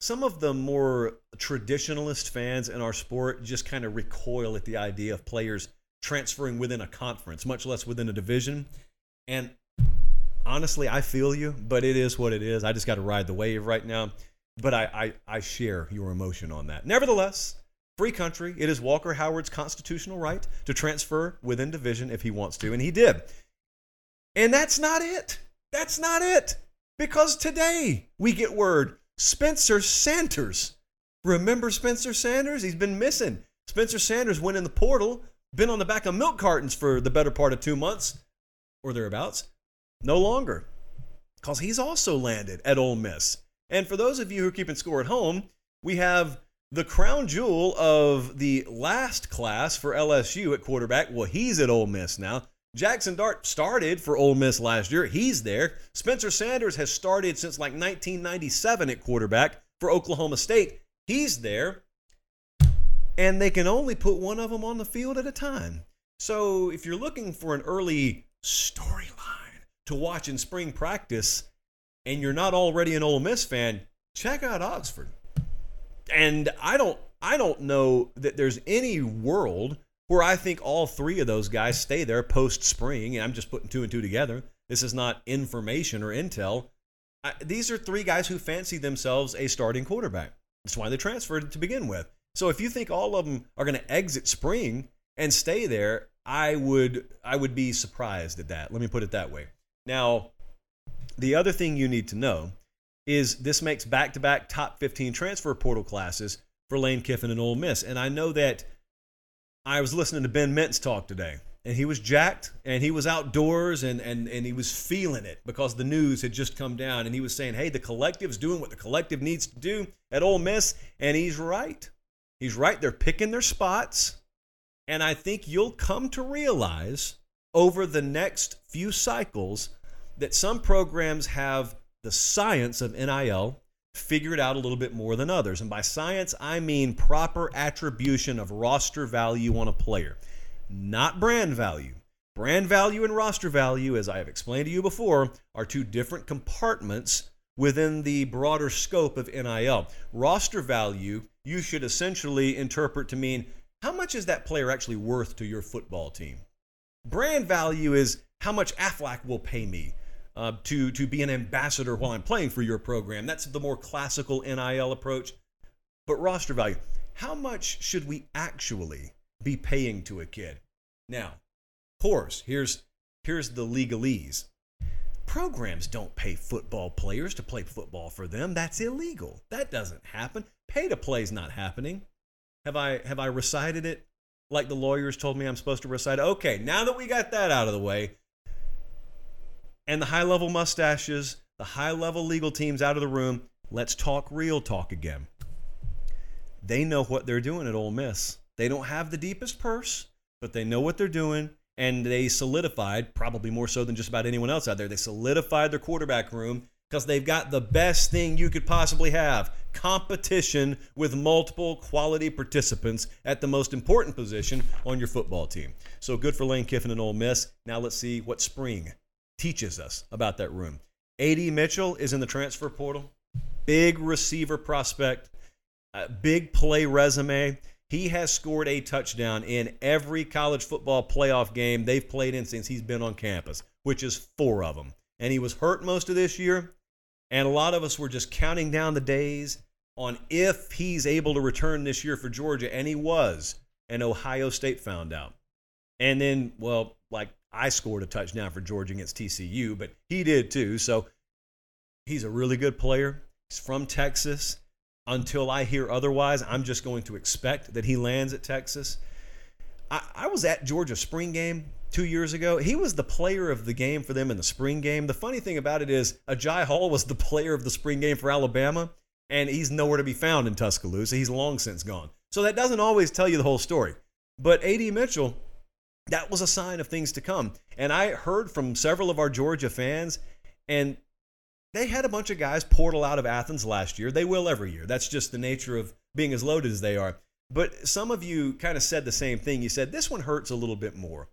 some of the more traditionalist fans in our sport just kind of recoil at the idea of players transferring within a conference, much less within a division. And honestly, I feel you, but it is what it is. I just got to ride the wave right now. But I, I, I share your emotion on that. Nevertheless, free country, it is Walker Howard's constitutional right to transfer within division if he wants to, and he did. And that's not it. That's not it. Because today we get word Spencer Sanders. Remember Spencer Sanders? He's been missing. Spencer Sanders went in the portal, been on the back of milk cartons for the better part of two months or thereabouts. No longer. Because he's also landed at Ole Miss. And for those of you who are keeping score at home, we have the crown jewel of the last class for LSU at quarterback. Well, he's at Ole Miss now. Jackson Dart started for Ole Miss last year. He's there. Spencer Sanders has started since like 1997 at quarterback for Oklahoma State. He's there. And they can only put one of them on the field at a time. So if you're looking for an early storyline to watch in spring practice and you're not already an Ole Miss fan, check out Oxford. And I don't I don't know that there's any world where I think all three of those guys stay there post spring. And I'm just putting two and two together. This is not information or intel. I, these are three guys who fancy themselves a starting quarterback. That's why they transferred to begin with. So if you think all of them are going to exit spring and stay there, I would I would be surprised at that. Let me put it that way. Now, the other thing you need to know is this makes back-to-back top 15 transfer portal classes for Lane Kiffin and Ole Miss. And I know that I was listening to Ben Mintz talk today, and he was jacked, and he was outdoors, and, and, and he was feeling it because the news had just come down, and he was saying, hey, the collective's doing what the collective needs to do at Ole Miss, and he's right. He's right. They're picking their spots, and I think you'll come to realize over the next few cycles that some programs have the science of NIL figured out a little bit more than others. And by science, I mean proper attribution of roster value on a player, not brand value. Brand value and roster value, as I have explained to you before, are two different compartments within the broader scope of NIL. Roster value, you should essentially interpret to mean how much is that player actually worth to your football team? Brand value is how much Aflac will pay me uh, to, to be an ambassador while I'm playing for your program. That's the more classical NIL approach. But roster value, how much should we actually be paying to a kid? Now, of course, here's, here's the legalese. Programs don't pay football players to play football for them. That's illegal. That doesn't happen. Pay to play is not happening. Have I have I recited it like the lawyers told me I'm supposed to recite? Okay, now that we got that out of the way, and the high level mustaches, the high level legal teams out of the room. Let's talk real talk again. They know what they're doing at Ole Miss. They don't have the deepest purse, but they know what they're doing. And they solidified, probably more so than just about anyone else out there, they solidified their quarterback room because they've got the best thing you could possibly have competition with multiple quality participants at the most important position on your football team. So good for Lane Kiffin and Ole Miss. Now let's see what spring teaches us about that room. AD Mitchell is in the transfer portal. Big receiver prospect, big play resume. He has scored a touchdown in every college football playoff game they've played in since he's been on campus, which is four of them. And he was hurt most of this year. And a lot of us were just counting down the days on if he's able to return this year for Georgia. And he was. And Ohio State found out. And then, well, like I scored a touchdown for Georgia against TCU, but he did too. So he's a really good player. He's from Texas. Until I hear otherwise, I'm just going to expect that he lands at Texas. I, I was at Georgia spring game two years ago. He was the player of the game for them in the spring game. The funny thing about it is, Agiye Hall was the player of the spring game for Alabama, and he's nowhere to be found in Tuscaloosa. He's long since gone. So that doesn't always tell you the whole story. But AD Mitchell, that was a sign of things to come. And I heard from several of our Georgia fans, and they had a bunch of guys portal out of Athens last year. They will every year. That's just the nature of being as loaded as they are. But some of you kind of said the same thing. You said this one hurts a little bit more.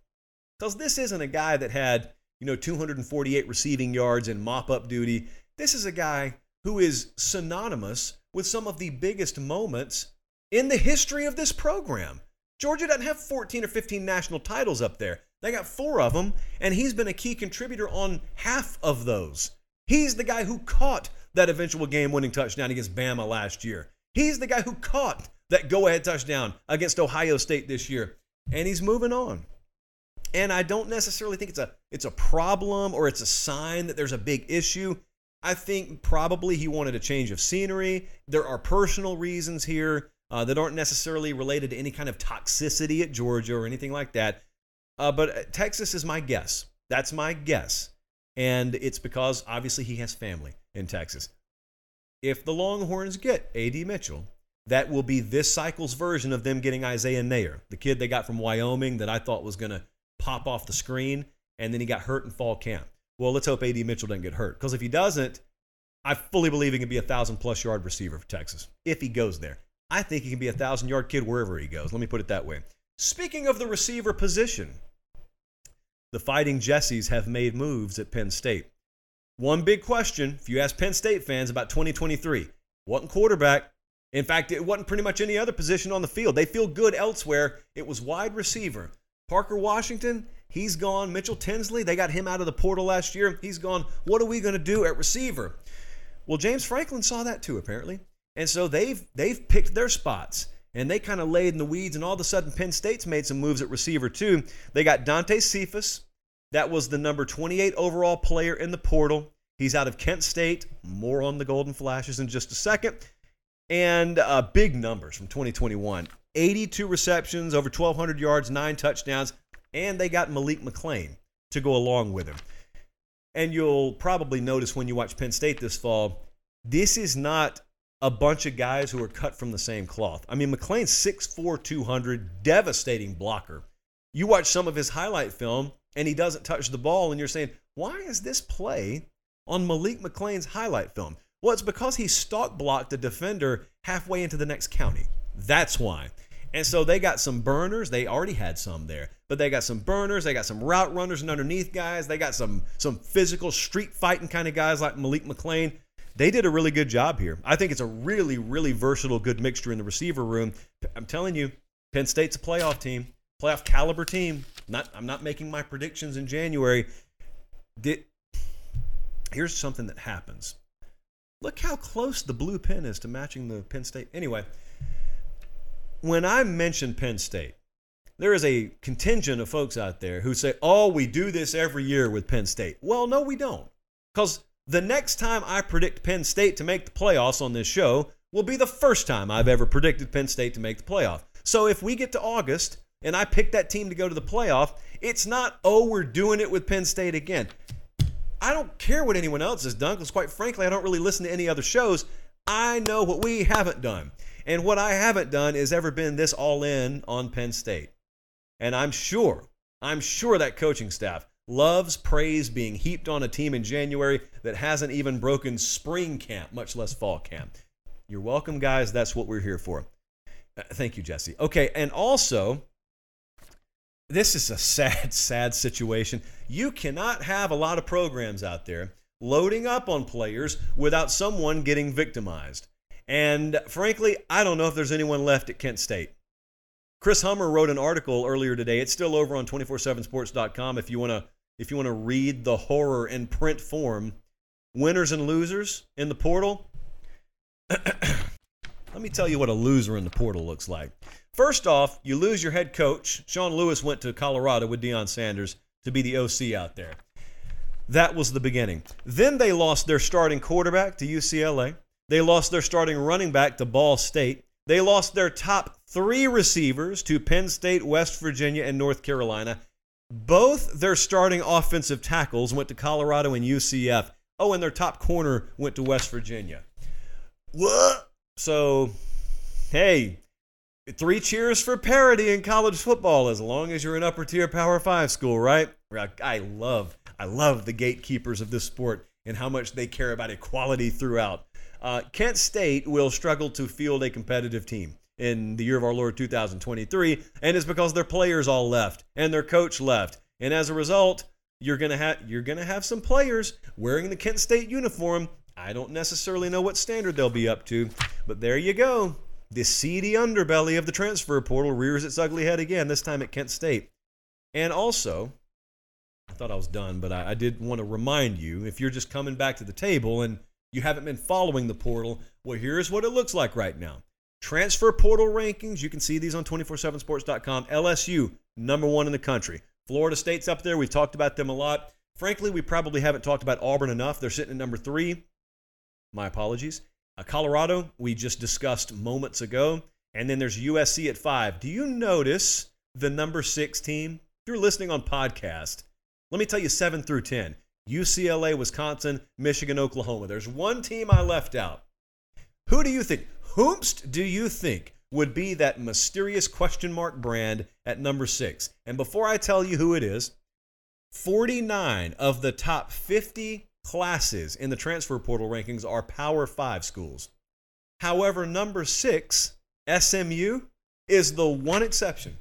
Because this isn't a guy that had, you know, 248 receiving yards in mop up duty. This is a guy who is synonymous with some of the biggest moments in the history of this program. Georgia doesn't have 14 or 15 national titles up there. They got four of them, and he's been a key contributor on half of those. He's the guy who caught that eventual game winning touchdown against Bama last year. He's the guy who caught that go ahead touchdown against Ohio State this year. And he's moving on. And I don't necessarily think it's a it's a problem or it's a sign that there's a big issue. I think probably he wanted a change of scenery. There are personal reasons here uh, that aren't necessarily related to any kind of toxicity at Georgia or anything like that. Uh, but uh, Texas is my guess. That's my guess. And it's because obviously he has family in Texas. If the Longhorns get AD Mitchell, that will be this cycle's version of them getting Isaiah Neyor, the kid they got from Wyoming that I thought was going to pop off the screen, and then he got hurt in fall camp. Well, let's hope AD Mitchell doesn't get hurt. Because if he doesn't, I fully believe he can be a thousand plus yard receiver for Texas if he goes there. I think he can be a thousand yard kid wherever he goes. Let me put it that way. Speaking of the receiver position, the Fighting Jessies have made moves at Penn State. One big question, if you ask Penn State fans about 2023, wasn't quarterback. In fact, it wasn't pretty much any other position on the field. They feel good elsewhere. It was wide receiver. Parker Washington, he's gone. Mitchell Tinsley, they got him out of the portal last year. He's gone. What are we going to do at receiver? Well, James Franklin saw that too, apparently. And so they've they've picked their spots and they kind of laid in the weeds. And all of a sudden, Penn State's made some moves at receiver too. They got Dante Cephas, that was the number 28 overall player in the portal. He's out of Kent State. More on the Golden Flashes in just a second. And uh, big numbers from 2021 82 receptions, over 1,200 yards, nine touchdowns, and they got Malik McClain to go along with him. And you'll probably notice when you watch Penn State this fall, this is not a bunch of guys who are cut from the same cloth. I mean, McClain's 6'4, 200, devastating blocker. You watch some of his highlight film, and he doesn't touch the ball, and you're saying, why is this play on Malik McClain's highlight film? Well, it's because he stalk blocked a defender halfway into the next county. That's why. And so they got some burners. They already had some there, but they got some burners. They got some route runners and underneath guys. They got some some physical street fighting kind of guys like Malik McClain. They did a really good job here. I think it's a really really versatile, good mixture in the receiver room. I'm telling you, Penn State's a playoff team, playoff caliber team. Not I'm not making my predictions in January. Did, here's something that happens. Look how close the blue pen is to matching the Penn State. Anyway when I mention Penn State, there is a contingent of folks out there who say, oh, we do this every year with Penn State. Well, no, we don't. Because the next time I predict Penn State to make the playoffs on this show will be the first time I've ever predicted Penn State to make the playoff. So if we get to August and I pick that team to go to the playoff, it's not, oh, we're doing it with Penn State again. I don't care what anyone else has done because, quite frankly, I don't really listen to any other shows. I know what we haven't done. And what I haven't done is ever been this all in on Penn State. And I'm sure, I'm sure that coaching staff loves praise being heaped on a team in January that hasn't even broken spring camp, much less fall camp. You're welcome, guys. That's what we're here for. Uh, thank you, Jesse. Okay, and also, this is a sad, sad situation. You cannot have a lot of programs out there loading up on players without someone getting victimized. And frankly, I don't know if there's anyone left at Kent State. Chris Hummer wrote an article earlier today. It's still over on 247sports.com if you want to if you want to read the horror in print form. Winners and losers in the portal. Let me tell you what a loser in the portal looks like. First off, you lose your head coach. Sean Lewis went to Colorado with Deion Sanders to be the OC out there. That was the beginning. Then they lost their starting quarterback to UCLA. They lost their starting running back to Ball State. They lost their top three receivers to Penn State, West Virginia, and North Carolina. Both their starting offensive tackles went to Colorado and UCF. Oh, and their top corner went to West Virginia. What? So, hey, three cheers for parity in college football as long as you're an upper tier Power Five school, right? I love, I love the gatekeepers of this sport and how much they care about equality throughout. Uh, Kent State will struggle to field a competitive team in the year of our Lord 2023, and it's because their players all left and their coach left, and as a result, you're gonna have you're gonna have some players wearing the Kent State uniform. I don't necessarily know what standard they'll be up to, but there you go. The seedy underbelly of the transfer portal rears its ugly head again, this time at Kent State. And also, I thought I was done, but I, I did want to remind you if you're just coming back to the table and you haven't been following the portal, well, here's what it looks like right now. Transfer portal rankings, you can see these on 247sports.com. LSU, number one in the country. Florida State's up there. We've talked about them a lot. Frankly, we probably haven't talked about Auburn enough. They're sitting at number three. My apologies. Uh, Colorado, we just discussed moments ago. And then there's USC at five. Do you notice the number six team? If you're listening on podcast, let me tell you seven through 10. UCLA, Wisconsin, Michigan, Oklahoma. There's one team I left out. Who do you think? Whomst do you think would be that mysterious question mark brand at number six? And before I tell you who it is, 49 of the top 50 classes in the transfer portal rankings are Power Five schools. However, number six, SMU, is the one exception.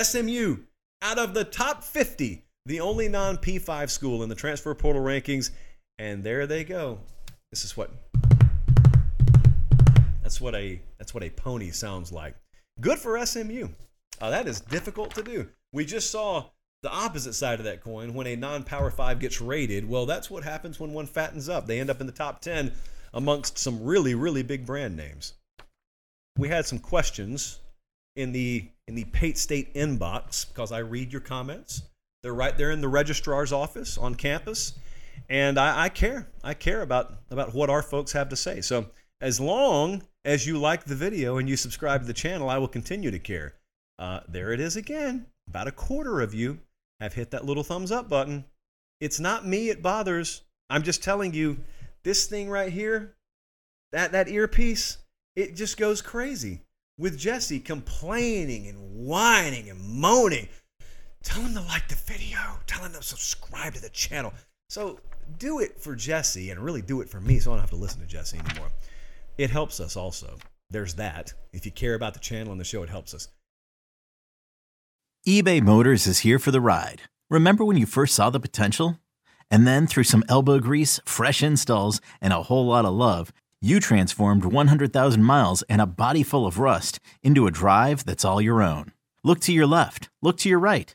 SMU, out of the top 50, the only non P5 school in the transfer portal rankings. And there they go. This is what that's what a that's what a pony sounds like. Good for SMU. Uh, that is difficult to do. We just saw the opposite side of that coin when a non-power five gets rated. Well, that's what happens when one fattens up. They end up in the top ten amongst some really really big brand names. We had some questions in the in the Pate State inbox because I read your comments. They're right there in the registrar's office on campus, and I, I care. I care about about what our folks have to say. So as long as you like the video and you subscribe to the channel, I will continue to care. Uh, there it is again. About a quarter of you have hit that little thumbs up button. It's not me it bothers. I'm just telling you, this thing right here, that, that earpiece, it just goes crazy with Jesse complaining and whining and moaning. Tell him to like the video. Tell him to subscribe to the channel. So do it for Jesse and really do it for me so I don't have to listen to Jesse anymore. It helps us also. There's that. If you care about the channel and the show, it helps us.
eBay Motors is here for the ride. Remember when you first saw the potential? And then through some elbow grease, fresh installs, and a whole lot of love, you transformed 100,000 miles and a body full of rust into a drive that's all your own. Look to your left. Look to your right.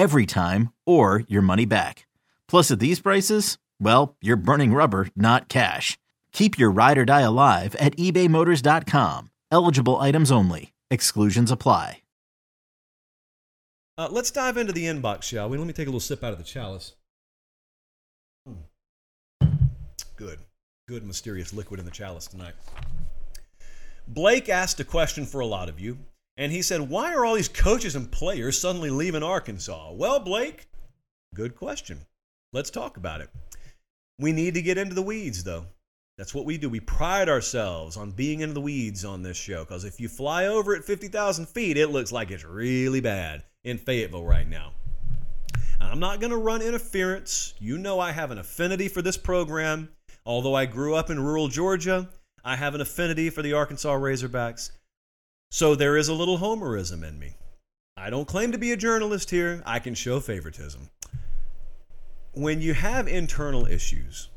every time, or your money back. Plus, at these prices, Well, you're burning rubber, not cash. Keep your ride or die alive at ebaymotors.com. Eligible items only. Exclusions apply.
Uh, let's dive into the inbox, shall we? Let me take a little sip out of the chalice. Hmm. Good. Good mysterious liquid in the chalice tonight. Blake asked a question for a lot of you, and he said, Why are all these coaches and players suddenly leaving Arkansas? Well, Blake, good question. Let's talk about it. We need to get into the weeds, though. That's what we do. We pride ourselves on being in the weeds on this show because if you fly over at 50,000 feet, it looks like it's really bad in Fayetteville right now. I'm not going to run interference. You know I have an affinity for this program. Although I grew up in rural Georgia, I have an affinity for the Arkansas Razorbacks. So there is a little homerism in me. I don't claim to be a journalist here. I can show favoritism. When you have internal issues,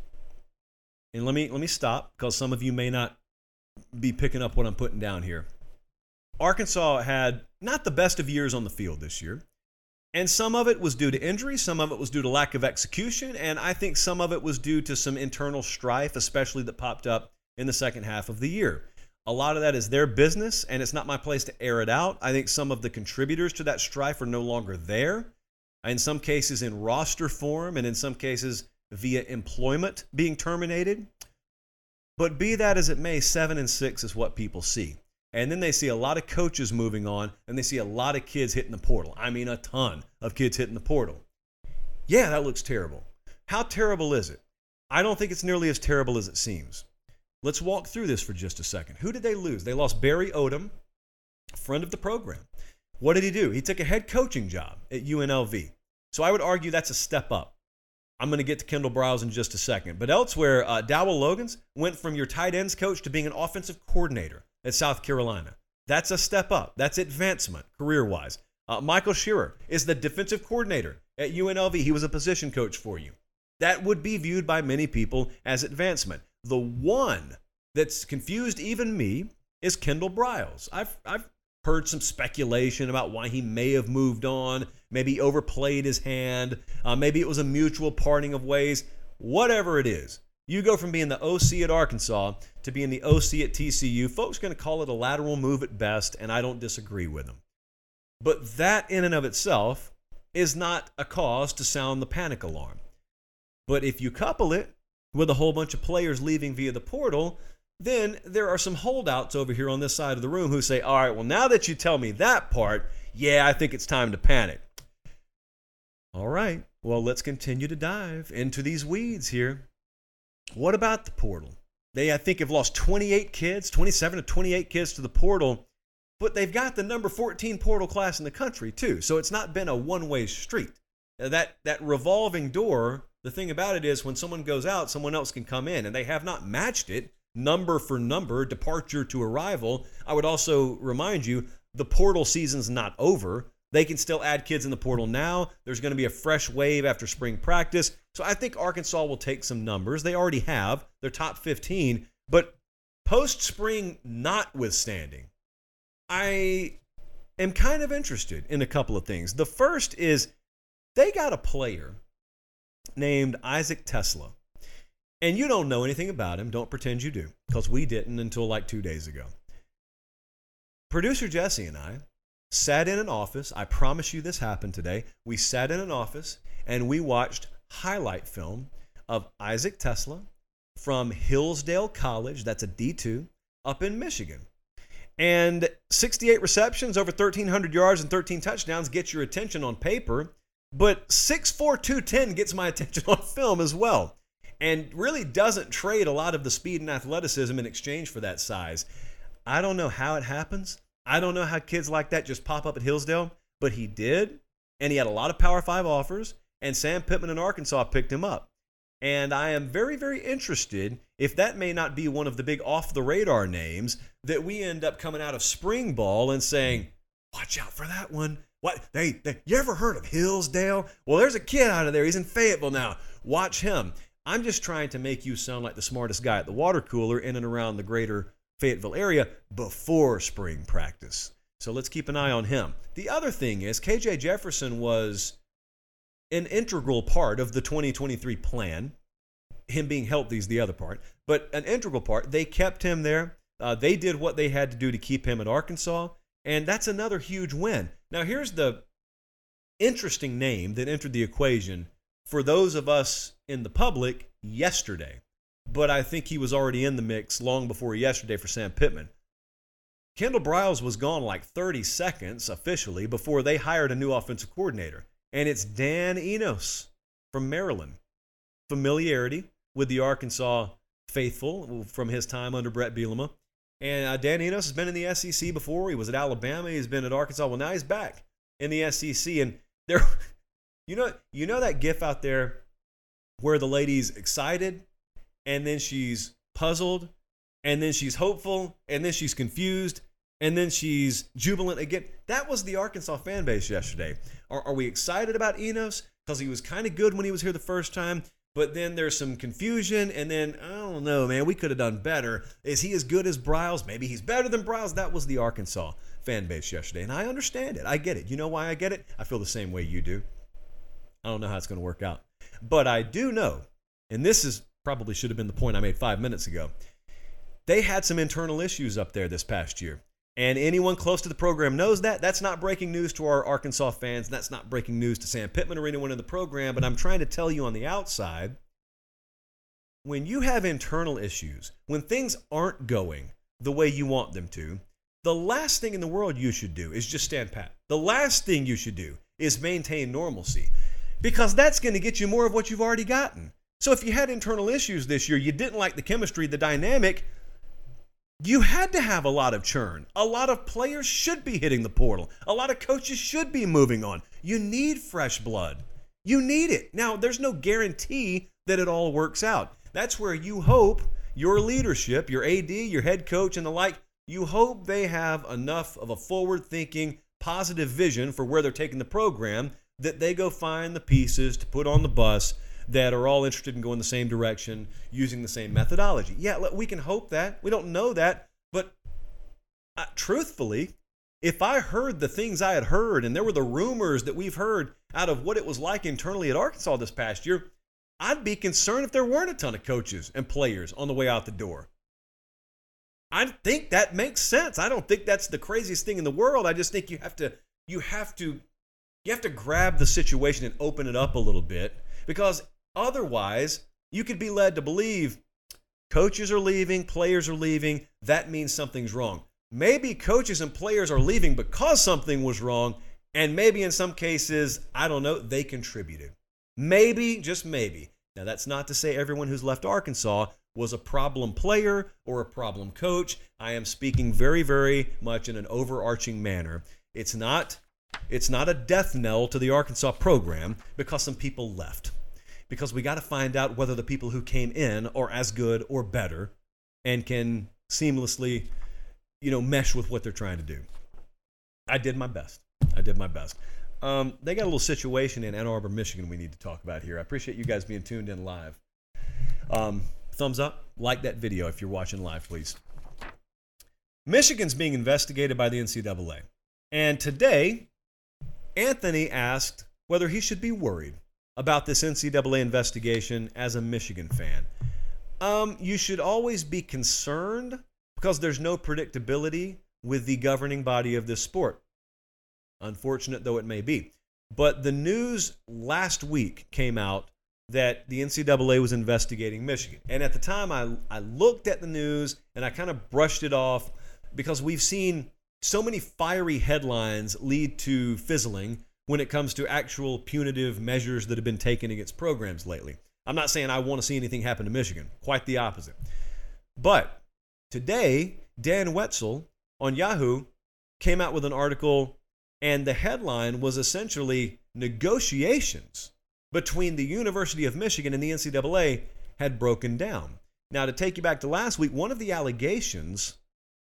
and let me let me stop because some of you may not be picking up what I'm putting down here. Arkansas had not the best of years on the field this year. And some of it was due to injury, some of it was due to lack of execution, and I think some of it was due to some internal strife, especially that popped up in the second half of the year. A lot of that is their business, and it's not my place to air it out. I think some of the contributors to that strife are no longer there. In some cases, in roster form, and in some cases, via employment being terminated. But be that as it may, seven and six is what people see. And then they see a lot of coaches moving on, and they see a lot of kids hitting the portal. I mean, a ton of kids hitting the portal. Yeah, that looks terrible. How terrible is it? I don't think it's nearly as terrible as it seems. Let's walk through this for just a second. Who did they lose? They lost Barry Odom, friend of the program. What did he do? He took a head coaching job at UNLV. So I would argue that's a step up. I'm going to get to Kendall Briles in just a second. But elsewhere, uh, Dowell Loggains went from your tight ends coach to being an offensive coordinator at South Carolina. That's a step up. That's advancement career wise. Uh, Michael Scherer is the defensive coordinator at UNLV. He was a position coach for you. That would be viewed by many people as advancement. The one that's confused even me is Kendall Briles. I've, I've heard some speculation about why he may have moved on. Maybe overplayed his hand. Uh, maybe it was a mutual parting of ways. Whatever it is, you go from being the OC at Arkansas to being the OC at TCU. Folks going to call it a lateral move at best, and I don't disagree with them. But that, in and of itself, is not a cause to sound the panic alarm. But if you couple it with a whole bunch of players leaving via the portal, then there are some holdouts over here on this side of the room who say, all right, well, now that you tell me that part, yeah, I think it's time to panic. All right, well, let's continue to dive into these weeds here. What about the portal? They, I think, have lost 28 kids, 27 to 28 kids to the portal, but they've got the number 14 portal class in the country, too. So it's not been a one way street. That, that revolving door, the thing about it is when someone goes out, someone else can come in, and they have not matched it number for number, departure to arrival. I would also remind you the portal season's not over. They can still add kids in the portal now. There's going to be a fresh wave after spring practice. So I think Arkansas will take some numbers. They already have. They're top 15. But post spring notwithstanding, I am kind of interested in a couple of things. The first is they got a player named Isaac TeSlaa. And you don't know anything about him. Don't pretend you do, because we didn't until like two days ago. Producer Jesse and I sat in an office. I promise you this happened today. We sat in an office and we watched highlight film of Isaac TeSlaa from Hillsdale College, that's a D2, up in Michigan. And 68 receptions, over 1,300 yards, and 13 touchdowns get your attention on paper. But 6'4, 210 gets my attention on film as well. And really doesn't trade a lot of the speed and athleticism in exchange for that size. I don't know how it happens. I don't know how kids like that just pop up at Hillsdale, but he did. And he had a lot of Power Five offers, and Sam Pittman in Arkansas picked him up. And I am very, very interested if that may not be one of the big off the radar names that we end up coming out of spring ball and saying, watch out for that one. What they, they you ever heard of Hillsdale? Well, there's a kid out of there. He's in Fayetteville now. Watch him. I'm just trying to make you sound like the smartest guy at the water cooler in and around the greater Fayetteville area before spring practice. So let's keep an eye on him. The other thing is, KJ Jefferson was an integral part of the 2023 plan. him being healthy is the other part, but an integral part. They kept him there. Uh, they did what they had to do to keep him at Arkansas, and that's another huge win. Now, here's the interesting name that entered the equation for those of us in the public yesterday, but I think he was already in the mix long before yesterday for Sam Pittman. Kendall Briles was gone like 30 seconds officially before they hired a new offensive coordinator, and it's Dan Enos from Maryland. Familiarity with the Arkansas faithful from his time under Bret Bielema. And uh, Dan Enos has been in the SEC before. He was at Alabama. He's been at Arkansas. Well, now he's back in the SEC. And there, you know, you know that GIF out there where the lady's excited, and then she's puzzled, and then she's hopeful, and then she's confused, and then she's jubilant again. That was the Arkansas fan base yesterday. Are, are we excited about Enos because he was kind of good when he was here the first time? But then there's some confusion, and then I don't know, man. We could have done better. Is he as good as Briles? Maybe he's better than Briles. That was the Arkansas fan base yesterday, and I understand it. I get it. You know why I get it? I feel the same way you do. I don't know how it's going to work out, but I do know, and this is probably should have been the point I made five minutes ago. They had some internal issues up there this past year. And anyone close to the program knows that. That's not breaking news to our Arkansas fans. That's not breaking news to Sam Pittman or anyone in the program. But I'm trying to tell you on the outside when you have internal issues, when things aren't going the way you want them to, the last thing in the world you should do is just stand pat. The last thing you should do is maintain normalcy because that's going to get you more of what you've already gotten. So if you had internal issues this year, you didn't like the chemistry, the dynamic, you had to have a lot of churn. A lot of players should be hitting the portal. A lot of coaches should be moving on. You need fresh blood. You need it. Now, there's no guarantee that it all works out. That's where you hope your leadership, your AD, your head coach, and the like, you hope they have enough of a forward thinking, positive vision for where they're taking the program that they go find the pieces to put on the bus that are all interested in going the same direction using the same methodology. Yeah, we can hope that. We don't know that. But uh, truthfully, if I heard the things I had heard and there were the rumors that we've heard out of what it was like internally at Arkansas this past year, I'd be concerned if there weren't a ton of coaches and players on the way out the door. I think that makes sense. I don't think that's the craziest thing in the world. I just think you have to you have to you have to grab the situation and open it up a little bit because Otherwise, you could be led to believe coaches are leaving, players are leaving. That means something's wrong. Maybe coaches and players are leaving because something was wrong, and maybe in some cases, I don't know, they contributed. Maybe, just maybe. Now, that's not to say everyone who's left Arkansas was a problem player or a problem coach. I am speaking very, very much in an overarching manner. It's not, it's not a death knell to the Arkansas program because some people left because we got to find out whether the people who came in are as good or better and can seamlessly, you know, mesh with what they're trying to do. I did my best. I did my best. Um, they got a little situation in Ann Arbor, Michigan we need to talk about here. I appreciate you guys being tuned in live. Um, thumbs up, like that video if you're watching live, please. Michigan's being investigated by the NCAA. And today, Anthony asked whether he should be worried about this NCAA investigation as a Michigan fan. Um, you should always be concerned because there's no predictability with the governing body of this sport. Unfortunate though it may be. But the news last week came out that the NCAA was investigating Michigan. And at the time, I, I looked at the news and I kind of brushed it off because we've seen so many fiery headlines lead to fizzling when it comes to actual punitive measures that have been taken against programs lately. I'm not saying I want to see anything happen to Michigan, quite the opposite. But today, Dan Wetzel on Yahoo came out with an article, and the headline was essentially negotiations between the University of Michigan and the NCAA had broken down. Now, to take you back to last week, one of the allegations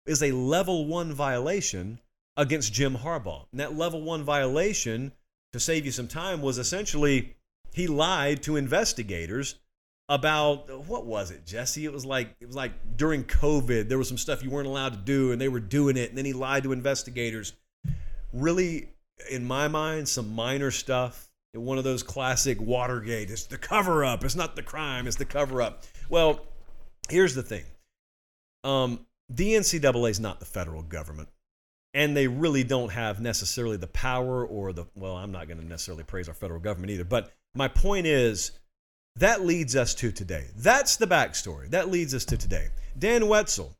is a level one violation against Jim Harbaugh. And that level one violation, to save you some time, was essentially he lied to investigators about what was it, Jesse? It was like it was like during COVID, there was some stuff you weren't allowed to do, and they were doing it, and then he lied to investigators. Really, in my mind, some minor stuff. one of those classic Watergate. It's the cover up. It's not the crime. It's the cover up. Well, here's the thing. Um, the NCAA is not the federal government, and they really don't have necessarily the power or the. Well, I'm not going to necessarily praise our federal government either. But my point is, that leads us to today. That's the backstory. That leads us to today. Dan Wetzel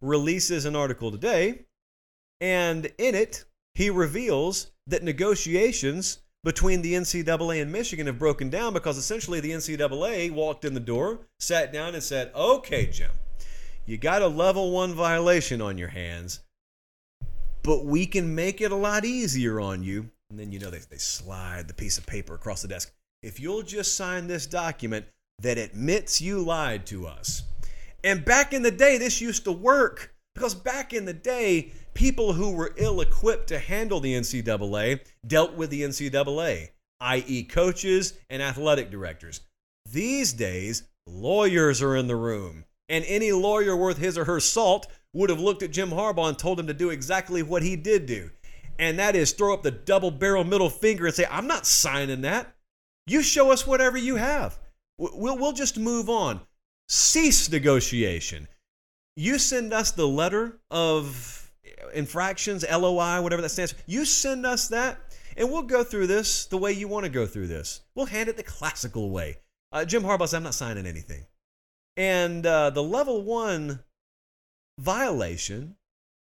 releases an article today, and in it, he reveals that negotiations between the NCAA and Michigan have broken down because essentially the NCAA walked in the door, sat down, and said, Okay, Jim, you got a level one violation on your hands, but we can make it a lot easier on you. And then, you know, they, they slide the piece of paper across the desk. If you'll just sign this document that admits you lied to us. And back in the day, this used to work because back in the day, people who were ill equipped to handle the NCAA dealt with the NCAA, i.e., coaches and athletic directors. These days, lawyers are in the room, and any lawyer worth his or her salt would have looked at Jim Harbaugh and told him to do exactly what he did do. And that is throw up the double barrel middle finger and say, I'm not signing that. You show us whatever you have. We'll, we'll just move on. Cease negotiation. You send us the letter of infractions, LOI, whatever that stands for. You send us that, and we'll go through this the way you want to go through this. We'll hand it the classical way. Uh, Jim Harbaugh said, I'm not signing anything. And uh, the level one violation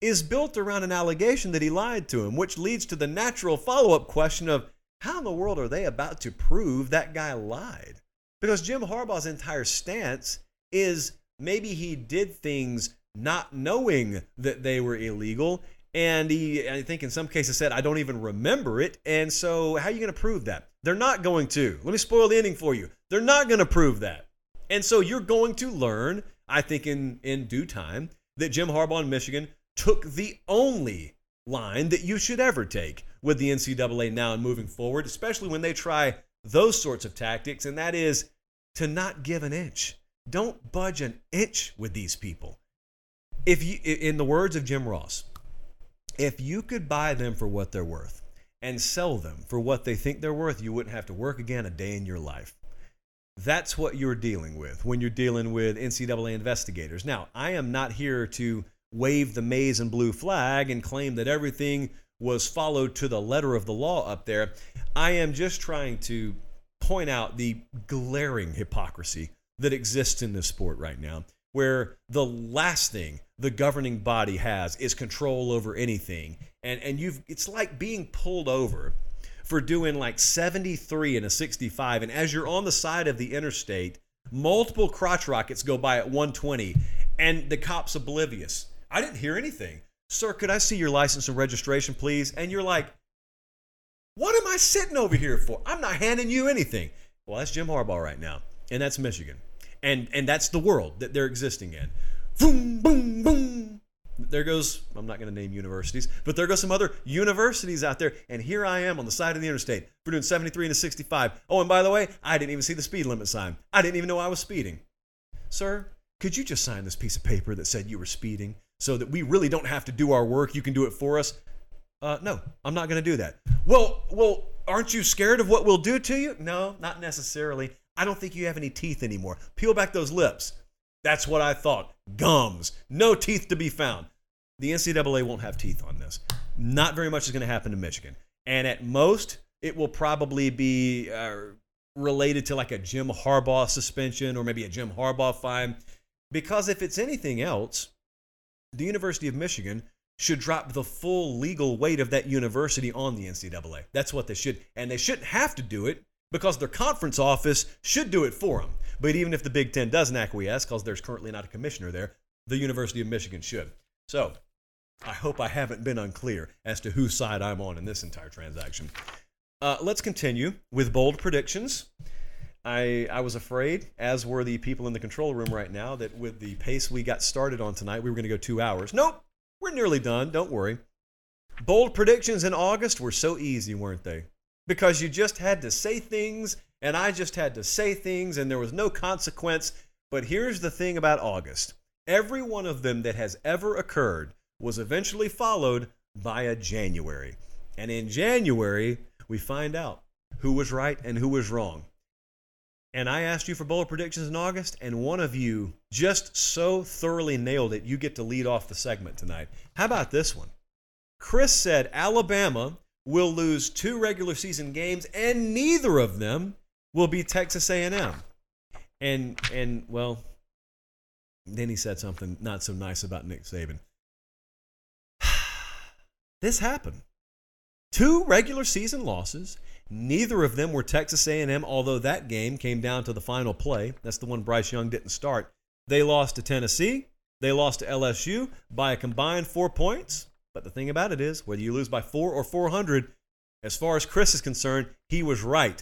is built around an allegation that he lied to him, which leads to the natural follow up question of how in the world are they about to prove that guy lied? Because Jim Harbaugh's entire stance is maybe he did things not knowing that they were illegal. And he, I think in some cases, said, I don't even remember it. And so, how are you going to prove that? They're not going to. Let me spoil the ending for you. They're not going to prove that. And so, you're going to learn, I think, in, in due time, that Jim Harbaugh in Michigan took the only line that you should ever take with the NCAA now and moving forward, especially when they try those sorts of tactics, and that is to not give an inch. Don't budge an inch with these people if you in the words of Jim Ross, if you could buy them for what they're worth and sell them for what they think they're worth, you wouldn't have to work again a day in your life. That's what you're dealing with when you're dealing with NCAA investigators. Now, I am not here to wave the maize and blue flag and claim that everything was followed to the letter of the law up there. I am just trying to point out the glaring hypocrisy that exists in this sport right now where the last thing the governing body has is control over anything. And and you've it's like being pulled over for doing like 73 and a 65 and as you're on the side of the interstate, multiple crotch rockets go by at 120 and the cop's oblivious. I didn't hear anything. Sir, could I see your license and registration, please? And you're like, what am I sitting over here for? I'm not handing you anything. Well, that's Jim Harbaugh right now, and that's Michigan and and that's the world that they're existing in. Boom, boom, boom. There goes. I'm not going to name universities, but there goes some other universities out there, and here I am on the side of the interstate. We're doing 73 and a 65. Oh, and by the way, I didn't even see the speed limit sign. I didn't even know I was speeding. Sir, could you just sign this piece of paper that said you were speeding, so that we really don't have to do our work? You can do it for us. Uh, no, I'm not going to do that. Well, well, aren't you scared of what we'll do to you? No, not necessarily. I don't think you have any teeth anymore. Peel back those lips. That's what I thought. Gums. No teeth to be found. The NCAA won't have teeth on this. Not very much is going to happen to Michigan. And at most, it will probably be uh, related to like a Jim Harbaugh suspension or maybe a Jim Harbaugh fine. Because if it's anything else, the University of Michigan should drop the full legal weight of that university on the NCAA. That's what they should. And they shouldn't have to do it because their conference office should do it for them. But even if the Big Ten doesn't acquiesce, because there's currently not a commissioner there, the University of Michigan should. So I hope I haven't been unclear as to whose side I'm on in this entire transaction. Uh, let's continue with bold predictions. I, I was afraid, as were the people in the control room right now, that with the pace we got started on tonight, we were going to go two hours. Nope, we're nearly done. Don't worry. Bold predictions in August were so easy, weren't they? because you just had to say things and I just had to say things and there was no consequence. But here's the thing about August every one of them that has ever occurred was eventually followed by a January. And in January, we find out who was right and who was wrong. And I asked you for bowl predictions in August, and one of you just so thoroughly nailed it, you get to lead off the segment tonight. How about this one? Chris said Alabama will lose two regular season games, and neither of them will be Texas A&M. And and well, then he said something not so nice about Nick Saban. this happened. Two regular season losses. Neither of them were Texas A&M, although that game came down to the final play. That's the one Bryce Young didn't start. They lost to Tennessee. They lost to LSU by a combined four points. But the thing about it is, whether you lose by four or 400, as far as Chris is concerned, he was right.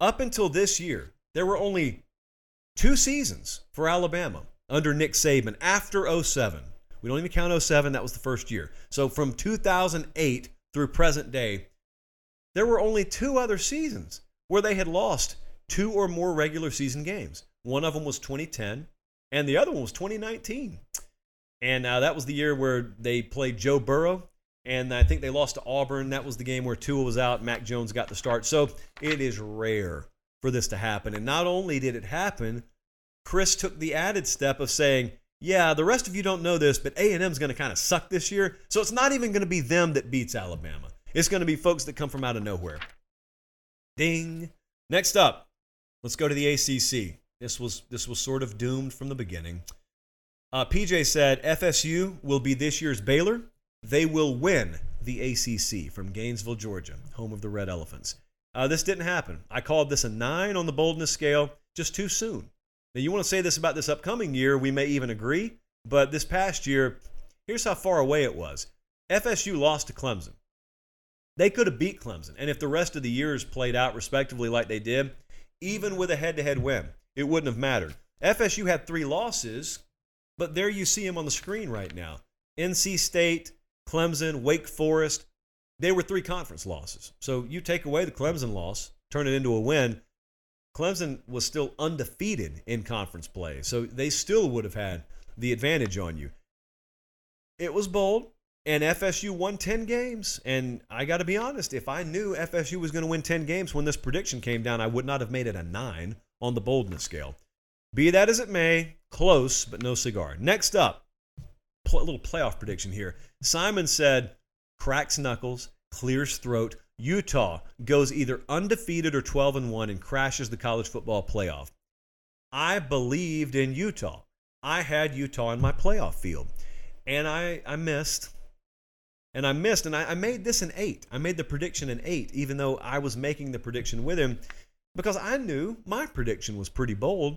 Up until this year, there were only two seasons for Alabama under Nick Saban after 07. We don't even count 07, that was the first year. So from 2008 through present day, there were only two other seasons where they had lost two or more regular season games. One of them was 2010, and the other one was 2019. And uh, that was the year where they played Joe Burrow, and I think they lost to Auburn. That was the game where Tua was out, Mac Jones got the start. So it is rare for this to happen. And not only did it happen, Chris took the added step of saying, yeah, the rest of you don't know this, but A&M's going to kind of suck this year. So it's not even going to be them that beats Alabama. It's going to be folks that come from out of nowhere. Ding. Next up, let's go to the ACC. This was this was sort of doomed from the beginning. Uh, PJ said FSU will be this year's Baylor. They will win the ACC from Gainesville, Georgia, home of the Red Elephants. Uh, this didn't happen. I called this a nine on the boldness scale, just too soon. Now, you want to say this about this upcoming year, we may even agree, but this past year, here's how far away it was. FSU lost to Clemson. They could have beat Clemson. And if the rest of the years played out respectively like they did, even with a head to head win, it wouldn't have mattered. FSU had three losses, but there you see them on the screen right now. NC State, Clemson, Wake Forest, they were three conference losses. So you take away the Clemson loss, turn it into a win. Clemson was still undefeated in conference play, so they still would have had the advantage on you. It was bold, and FSU won 10 games. And I got to be honest, if I knew FSU was going to win 10 games when this prediction came down, I would not have made it a 9 on the boldness scale. Be that as it may, close, but no cigar. Next up, a little playoff prediction here. Simon said, cracks knuckles, clears throat, Utah goes either undefeated or 12 and 1 and crashes the college football playoff. I believed in Utah. I had Utah in my playoff field. And I, I missed. And I missed. And I, I made this an eight. I made the prediction an eight, even though I was making the prediction with him because I knew my prediction was pretty bold.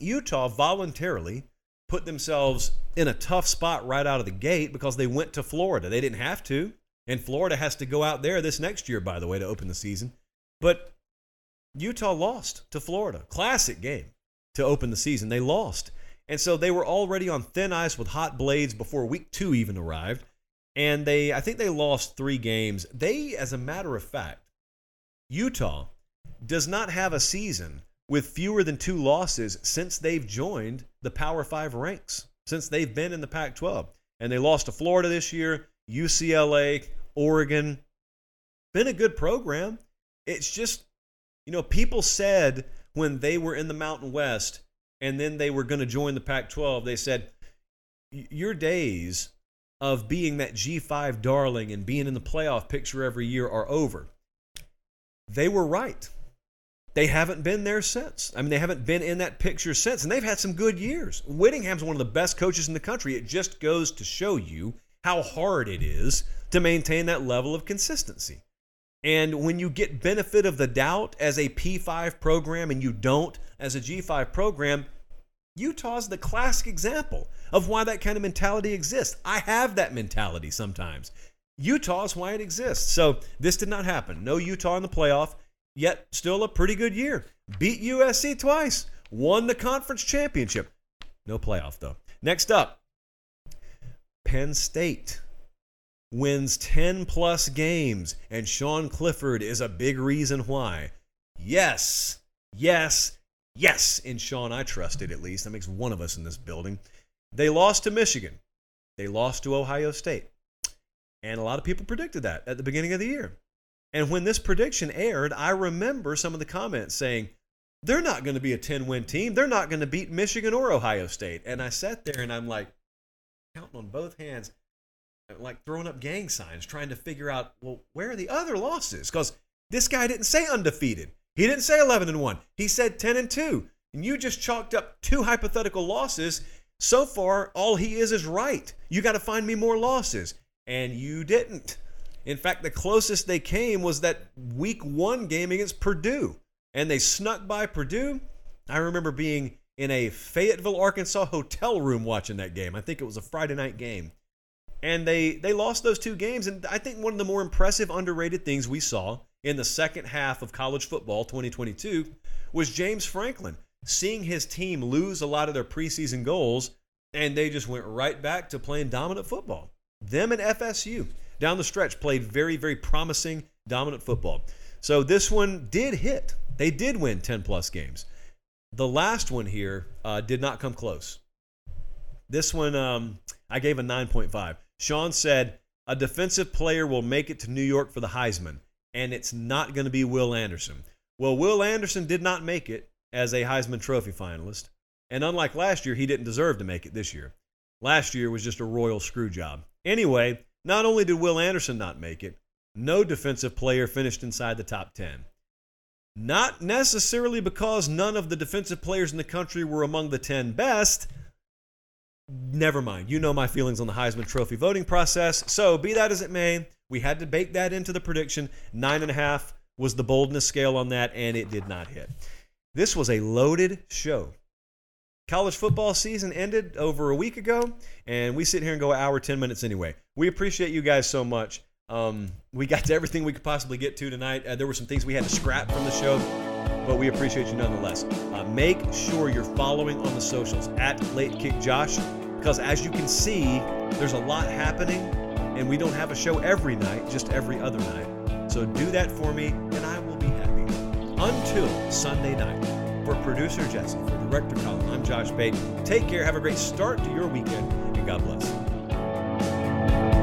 Utah voluntarily put themselves in a tough spot right out of the gate because they went to Florida. They didn't have to. And Florida has to go out there this next year, by the way, to open the season. But Utah lost to Florida. Classic game to open the season. They lost. And so they were already on thin ice with hot blades before week two even arrived. And they, I think they lost three games. They, as a matter of fact, Utah does not have a season with fewer than two losses since they've joined the Power Five ranks, since they've been in the Pac 12. And they lost to Florida this year. UCLA, Oregon. Been a good program. It's just, you know, people said when they were in the Mountain West and then they were going to join the Pac 12, they said, Your days of being that G5 darling and being in the playoff picture every year are over. They were right. They haven't been there since. I mean, they haven't been in that picture since, and they've had some good years. Whittingham's one of the best coaches in the country. It just goes to show you how hard it is to maintain that level of consistency. And when you get benefit of the doubt as a P5 program and you don't as a G5 program, Utah's the classic example of why that kind of mentality exists. I have that mentality sometimes. Utah's why it exists. So this did not happen. No Utah in the playoff, yet still a pretty good year. Beat USC twice, won the conference championship. No playoff though. Next up, Penn State wins 10 plus games, and Sean Clifford is a big reason why. Yes, yes, yes. In Sean, I trusted at least. That makes one of us in this building. They lost to Michigan, they lost to Ohio State. And a lot of people predicted that at the beginning of the year. And when this prediction aired, I remember some of the comments saying, they're not going to be a 10 win team. They're not going to beat Michigan or Ohio State. And I sat there and I'm like, counting on both hands, uh, like throwing up gang signs, trying to figure out, well, where are the other losses? Because this guy didn't say undefeated. He didn't say 11 and 1. He said 10 and 2. And you just chalked up two hypothetical losses. So far, all he is is right. You got to find me more losses. And you didn't. In fact, the closest they came was that week one game against Purdue. And they snuck by Purdue. I remember being in a Fayetteville, Arkansas hotel room watching that game. I think it was a Friday night game. And they, they lost those two games. And I think one of the more impressive, underrated things we saw in the second half of college football 2022 was James Franklin seeing his team lose a lot of their preseason goals, and they just went right back to playing dominant football. Them and FSU down the stretch played very, very promising, dominant football. So this one did hit. They did win 10 plus games. The last one here uh, did not come close. This one, um, I gave a 9.5. Sean said, a defensive player will make it to New York for the Heisman, and it's not going to be Will Anderson. Well, Will Anderson did not make it as a Heisman Trophy finalist, and unlike last year, he didn't deserve to make it this year. Last year was just a royal screw job. Anyway, not only did Will Anderson not make it, no defensive player finished inside the top 10. Not necessarily because none of the defensive players in the country were among the 10 best. Never mind. You know my feelings on the Heisman Trophy voting process. So, be that as it may, we had to bake that into the prediction. Nine and a half was the boldness scale on that, and it did not hit. This was a loaded show. College football season ended over a week ago, and we sit here and go an hour, 10 minutes anyway. We appreciate you guys so much. Um, we got to everything we could possibly get to tonight. Uh, there were some things we had to scrap from the show, but we appreciate you nonetheless. Uh, make sure you're following on the socials at Late Kick Josh, because as you can see, there's a lot happening, and we don't have a show every night, just every other night. So do that for me, and I will be happy. Until Sunday night. For producer Jesse, for director Colin, I'm Josh Pate. Take care, have a great start to your weekend, and God bless.